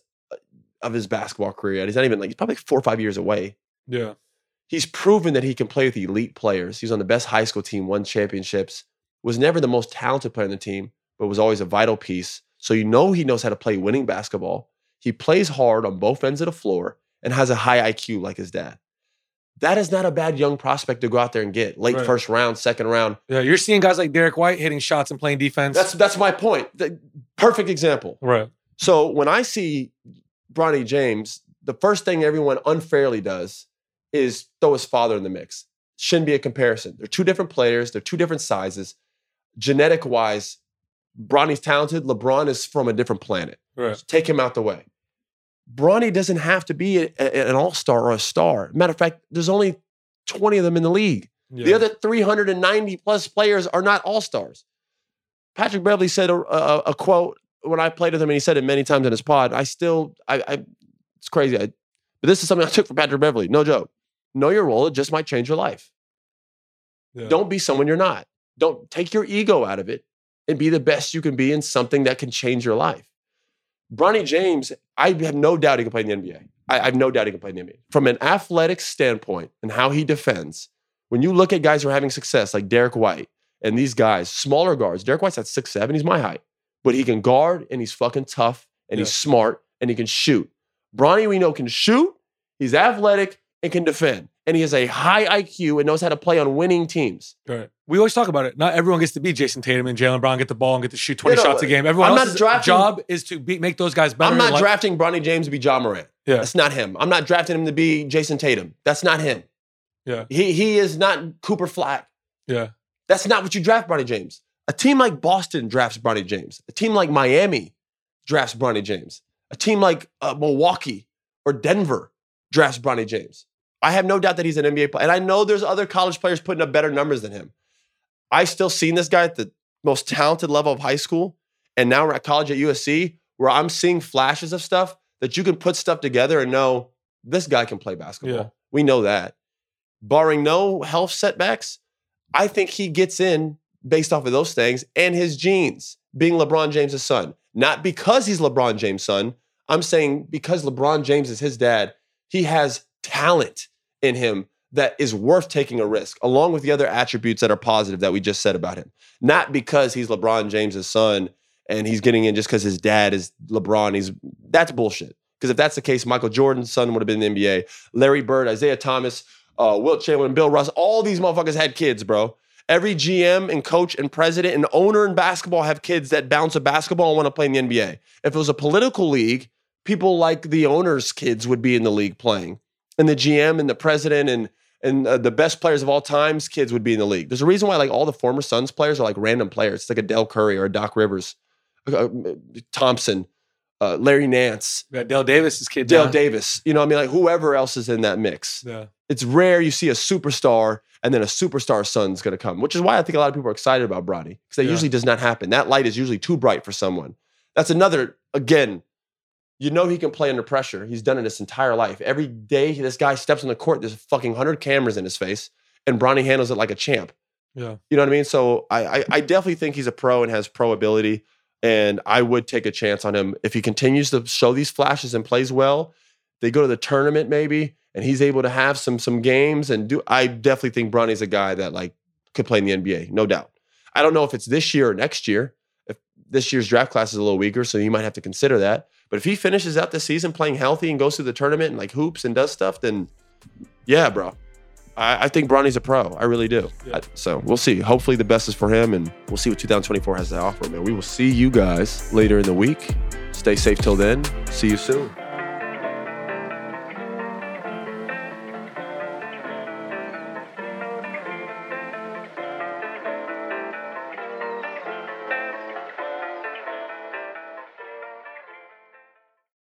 [SPEAKER 4] of his basketball career yet he's not even like he's probably four or five years away
[SPEAKER 5] Yeah.
[SPEAKER 4] he's proven that he can play with elite players. He was on the best high school team, won championships, was never the most talented player on the team, but was always a vital piece. So you know he knows how to play winning basketball. He plays hard on both ends of the floor and has a high IQ like his dad. That is not a bad young prospect to go out there and get late
[SPEAKER 5] Right.
[SPEAKER 4] first round, second round.
[SPEAKER 5] Yeah. You're seeing guys like Derrick White hitting shots and playing defense.
[SPEAKER 4] That's that's my point. The perfect example.
[SPEAKER 5] right.
[SPEAKER 4] So when I see Bronny James, the first thing everyone unfairly does is throw his father in the mix. Shouldn't be a comparison. They're two different players, they're two different sizes. Genetic wise, Bronny's talented. LeBron is from a different planet.
[SPEAKER 5] Right.
[SPEAKER 4] Take him out the way. Bronny doesn't have to be a- a- an all star or a star. Matter of fact, there's only 20 of them in the league.
[SPEAKER 5] Yeah.
[SPEAKER 4] The other 390 plus players are not all stars. Patrick Beverley said a, a, a quote when I played with him, and he said it many times in his pod. I still, I, I it's crazy. I, but this is something I took from Patrick Beverley. No joke. Know your role. It just might change your life.
[SPEAKER 5] Yeah.
[SPEAKER 4] Don't be someone you're not. Don't take your ego out of it and be the best you can be in something that can change your life. Bronny James, I have no doubt he can play in the NBA. I, I have no doubt he can play in the NBA. From an athletic standpoint and how he defends, when you look at guys who are having success like Derrick White and these guys, smaller guards, Derrick White's at six seven, he's my height, but he can guard and he's fucking tough and he's smart and he can shoot. Bronny, we know, can shoot, he's athletic and can defend. And he has a high IQ and knows how to play on winning teams.
[SPEAKER 5] Right. We always talk about it. Not everyone gets to be Jayson Tatum and Jaylen Brown, get the ball and get to shoot 20
[SPEAKER 4] You know,
[SPEAKER 5] shots a game. Everyone
[SPEAKER 4] I'm not
[SPEAKER 5] else's
[SPEAKER 4] drafting-
[SPEAKER 5] job is to be, make those guys better.
[SPEAKER 4] I'm not drafting Bronny James to be Ja Morant.
[SPEAKER 5] Yeah.
[SPEAKER 4] That's not him. I'm not drafting him to be Jayson Tatum. That's not him.
[SPEAKER 5] Yeah.
[SPEAKER 4] He he is not Cooper Flagg.
[SPEAKER 5] Yeah.
[SPEAKER 4] That's not what you draft Bronny James. A team like Boston drafts Bronny James. A team like Miami drafts Bronny James. A team like uh, Milwaukee or Denver drafts Bronny James. I have no doubt that he's an NBA player. And I know there's other college players putting up better numbers than him. I still seen this guy at the most talented level of high school. And now we're at college at USC where I'm seeing flashes of stuff that you can put stuff together and know this guy can play basketball.
[SPEAKER 5] Yeah.
[SPEAKER 4] We know that. Barring no health setbacks, I think he gets in based off of those things and his genes, being LeBron James' son. Not because he's LeBron James' son. I'm saying because LeBron James is his dad, he has talent in him that is worth taking a risk, along with the other attributes that are positive that we just said about him. Not because he's LeBron James' son and he's getting in just because his dad is LeBron. He's that's bullshit. Because if that's the case, Michael Jordan's son would have been in the NBA. Larry Bird, Isiah Thomas, uh, Wilt Chamberlain, Bill Russ, all these motherfuckers had kids, bro. Every GM and coach and president and owner in basketball have kids that bounce a basketball and want to play in the NBA. If it was a political league, people like the owner's kids would be in the league playing, and the GM and the president and and uh, the best players of all times kids would be in the league. There's a reason why like all the former Suns players are like random players. It's like a Del Curry or a Doc Rivers, uh, Thompson, uh, Larry Nance,
[SPEAKER 5] got Dale Davis's kid.
[SPEAKER 4] Dale
[SPEAKER 5] now.
[SPEAKER 4] Davis. You know, I mean, like whoever else is in that mix.
[SPEAKER 5] Yeah.
[SPEAKER 4] It's rare you see a superstar and then a superstar son's going to come, which is why I think a lot of people are excited about Bronny because that
[SPEAKER 5] Yeah.
[SPEAKER 4] usually does not happen. That light is usually too bright for someone. That's another again. You know he can play under pressure. He's done it his entire life. Every day this guy steps on the court, there's fucking hundred cameras in his face, and Bronny handles it like a champ.
[SPEAKER 5] Yeah.
[SPEAKER 4] You know what I mean? So I, I, I definitely think he's a pro and has pro ability. And I would take a chance on him if he continues to show these flashes and plays well. They go to the tournament maybe, and he's able to have some some games and do. I definitely think Bronny's a guy that like could play in the NBA, no doubt. I don't know if it's this year or next year. If this year's draft class is a little weaker, so you might have to consider that. But if he finishes out the season playing healthy and goes through the tournament and like hoops and does stuff, then yeah, bro. I, I think Bronny's a pro. I really do.
[SPEAKER 5] Yeah.
[SPEAKER 4] I- so we'll see. Hopefully the best is for him, and we'll see what 2024 has to offer, man. We will see you guys later in the week. Stay safe till then. See you soon.